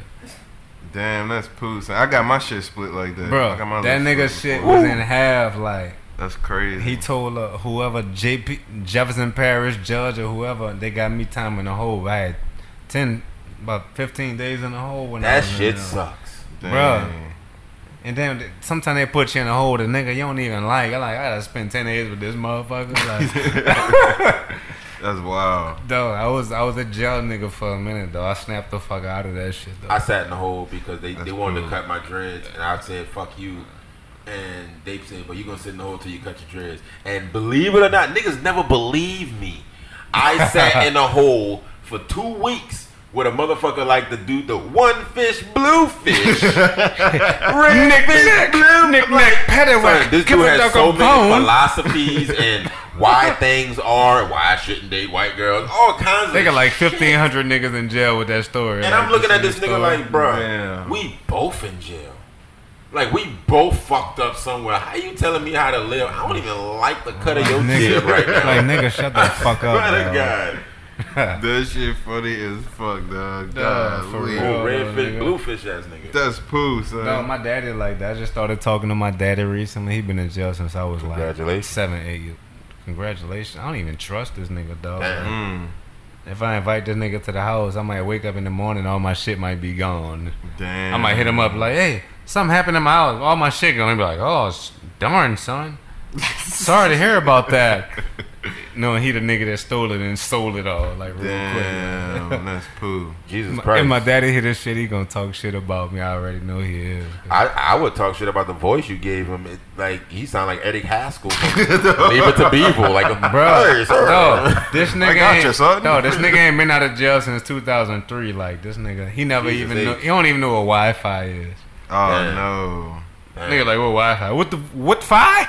Damn, that's poos. I got my shit split like that. Bro. That nigga shit before. was in half. Like That's crazy. he told uh, whoever JP Jefferson Parish judge or whoever, they got me time in the hole. I had ten, about fifteen days in the hole when That shit sucks. bro. And then sometimes they put you in a hole, the nigga you don't even like. I like I gotta spend ten days with this motherfucker. Like, That's wild. Though I was I was a jail nigga for a minute though. I snapped the fuck out of that shit though. I sat in the hole because they, they wanted cool. to cut my dreads, and I said "fuck you," and they said, "But you gonna sit in the hole till you cut your dreads." And believe it or not, niggas never believe me. I sat in a hole for two weeks with a motherfucker like the dude, the one fish, blue fish, red Nick, fish, Nick, blue. Nick, Like, Nick, this dude has so many bone. philosophies and why things are, why I shouldn't date white girls, all kinds They of got like fifteen hundred niggas in jail with that story. And Like, I'm looking at this the nigga story. like, bro, Damn. we both in jail. Like we both fucked up somewhere. How you telling me how to live? I don't even like the cut of your Nigga, jib right now. like nigga, shut the fuck up. To. God. That shit funny as fuck, dog. Dog, for real. Oh, no, red fish, blue fish ass nigga. That's poo, son. No, my daddy like that. I just started talking to my daddy recently. He been in jail since I was like seven, eight. years. Congratulations. I don't even trust this nigga, dog. Damn. Mm, If I invite this nigga to the house, I might wake up in the morning, all my shit might be gone. damn. I might hit him up like, "Hey, something happened in my house. All my shit gonna be like, oh, darn, son. Sorry to hear about that." Knowing he the nigga that stole it and sold it all like real quick. Damn, that's poo. Jesus My- Christ. If my daddy hear this shit, he gonna talk shit about me. I already know he is. I, I would talk shit about the voice you gave him. It, like he sound like Eddie Haskell from Leave It to Beaver. Like a Bro, Hey, no, this nigga got ain't, you, son. No, this nigga ain't been out of jail since 2003. Like this nigga, he never Jesus even know. He don't even know what Wi-Fi is. Oh Damn. no. Damn. Nigga like what Wi-Fi? What the what fi?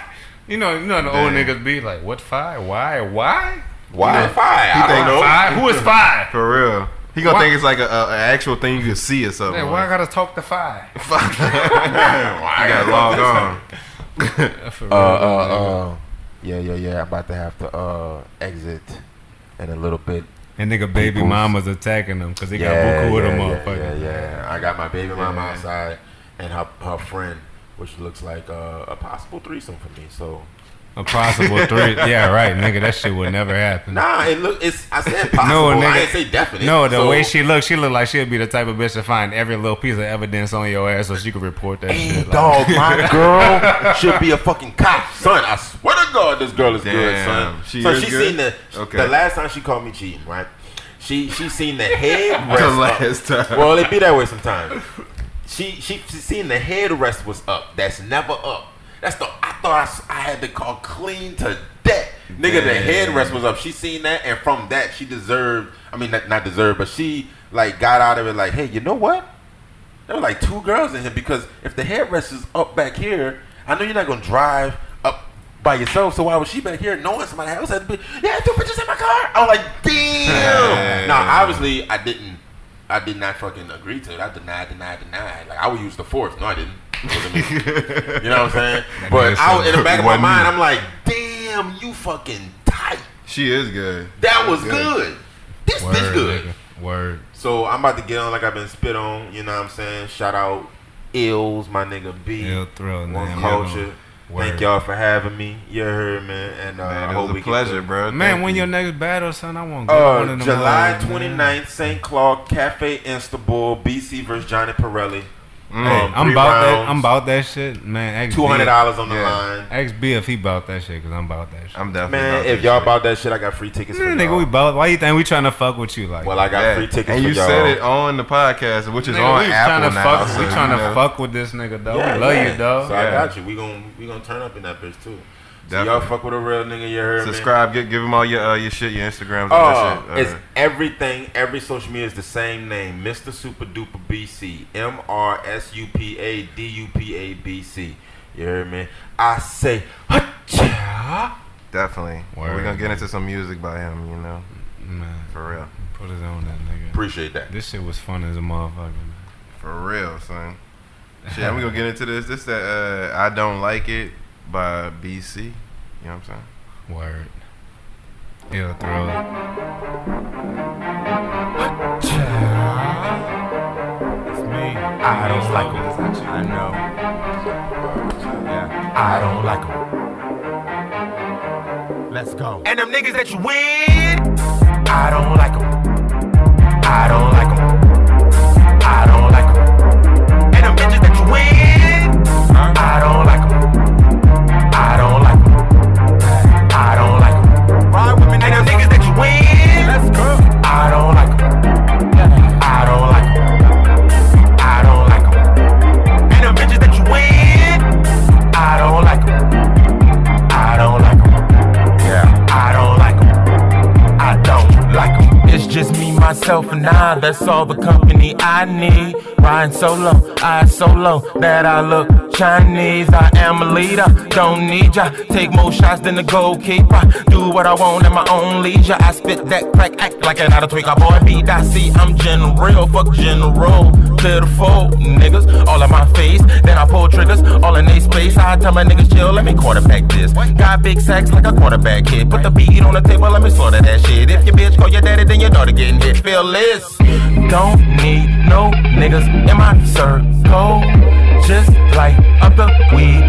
You know, you know the old niggas be like, what fi? Why? Why? Why five? I think- don't know. Fi? Who is fi? For real. He gonna Why- think it's like a, a, a actual thing you can see or something. Hey, why I gotta talk to fi? Why You gotta log on. For real, Uh, uh, nigga. uh, yeah, yeah, yeah. I'm about to have to uh exit in a little bit. and nigga, baby people's- mama's attacking them because they got yeah, buku with yeah, them yeah, motherfucker. yeah, yeah. I got my baby mama Yeah. outside, and her her friend, which looks like uh, a possible threesome for me. So A possible three. Yeah, right, nigga. That shit would never happen. nah, it look it's I said possible. No, I nigga. didn't say definite. No, the So- way she looks, she look like she'd be the type of bitch to find every little piece of evidence on your ass so she could report that Hey, shit. Like, dog, my girl should be a fucking cop, son. I swear to God, this girl is good, son. she so she good? seen the Okay. the last time she called me cheating, right? She she seen the head rest. The up. last time. Well, it be that way sometimes. She she she seen the headrest was up. That's never up. That's the I thought I, I had to call clean to death. Nigga, the headrest was up. She seen that, and from that she deserved. I mean, not, not deserved, but she like got out of it. Like, hey, you know what? There were like two girls in here because if the headrest is up back here, I know you're not gonna drive up by yourself. So why was she back here knowing somebody else had to be? Yeah, two bitches in my car. I was like, damn. now, obviously, I didn't. I did not fucking agree to it. I denied, denied, denied. Like I would use the force. No, I didn't. It wasn't me. you know what I'm saying? But I, was- in the back of my mind. I'm like, damn, you fucking tight. She is good. That was Good. good. This Word, bitch good. nigga. Word. So I'm about to get on like I've been spit on. You know what I'm saying? Shout out Ills, my nigga B. Ill thrill, One man. culture. Word. Thank y'all for having me. You heard, man. And uh, I Man, it hope was a pleasure, do- bro. Man, Thank when you. your next battle, son, I want to get one Uh, of them. July hoes, man. 29th, St. Claude Cafe Istanbul, BC versus Johnny Pirelli. Hey, Um, I'm three about that. I'm about that shit, man. Ask Two hundred dollars on the Yeah. line. Ask B if he about that shit, cause I'm about that shit. I'm definitely. About that shit. Man, about if this y'all shit. about that shit, I got free tickets for Man, y'all. nigga, we both. Why you think we trying to fuck with you like? well, I got Yeah. free tickets and for you y'all. said it on the podcast, which is Nigga, on we Apple trying to now. fuck. so, we you trying to know. fuck with this nigga, though. Yeah, we love yeah. you, dog. So I got you. We gon' we gonna turn up in that bitch too. So y'all fuck with a real nigga. You heard me. Subscribe, give, give them all your uh, your shit, your Instagrams, Oh, that shit. it's Uh, everything. Every social media is the same name, Mr. Super Duper BC, M R S U P A D U P A B C. You heard me? I say, Hacha. definitely. Word. We're gonna get into some music by him, you know, Man, for real, put it on that nigga. Appreciate that. This shit was fun as a motherfucker. Man. for real, son. Shit, we gonna get into this. This that uh, I don't like it by BC. You know what I'm saying? Word. Ill thrill. It's me. I don't like them. I know. Yeah. I don't like them. Let's go. And them niggas that you win, I don't like them. I don't like them. I don't like them. And them bitches that you win, I don't myself, and I. That's all the company I need. Riding solo, eyes so low that I look Chinese. I am a leader, don't need ya. Take more shots than the goalkeeper. Do what I want at my own leisure. I spit that crack, act like an out of tweaker. Boy, B, I see I'm general, fuck general. Clear the fold, niggas, all in my face. Then I pull triggers, all in they space. I tell my niggas chill, let me quarterback this. Got big sacks like a quarterback kid. Put the beat on the table, let me slaughter that shit. If your bitch call your daddy, then your daughter getting hit. Feel this. Don't need no niggas in my circle. Just light up the weed,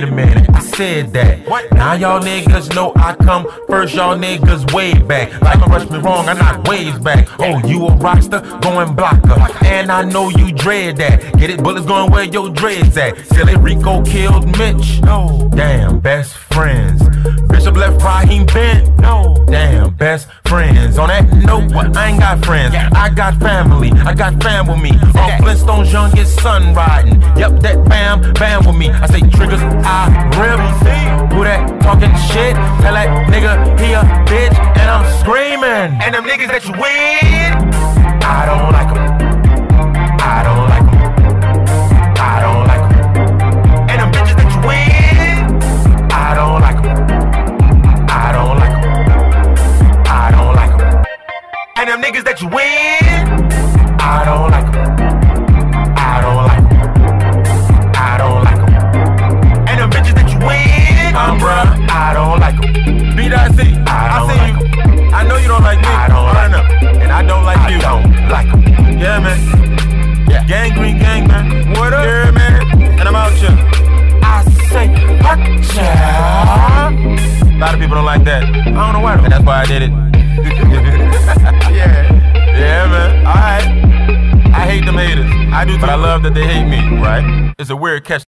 Wait a minute. I said that. Now y'all niggas know I come first, y'all niggas way back. Like don't rush me wrong, I knock ways back. Oh, you a rockster, going blocker. And I know you dread that. Get it, bullets going where your dreads at. Silly Rico killed Mitch. No. Damn, best friends. Bishop left Raheem bent. No. Damn, best friends. On that note, I ain't got friends. I got family. I got fam with me. All Flintstone's youngest son riding. Yep, that bam, bam with me. I say triggers, I rip. Who that talking shit? Tell that nigga he a bitch, and I'm screaming. And them niggas that you win, I don't niggas that you win, I don't like 'em. I don't like 'em. I don't like 'em. and them bitches that you win, Um, bruh, I don't like 'em. B.I.C. I I see like you. I know you don't like me. I don't I like know. And I don't like I you. don't like 'em. Yeah, man. Yeah. Gang green gang, man. What up? Yeah, man. And I'm out here. I say, gotcha. A lot of people don't like that. I don't know why. And that's why I did it. Yeah. Man. Alright. I hate them haters. I do too. But I love that they hate me, right? It's a weird catch.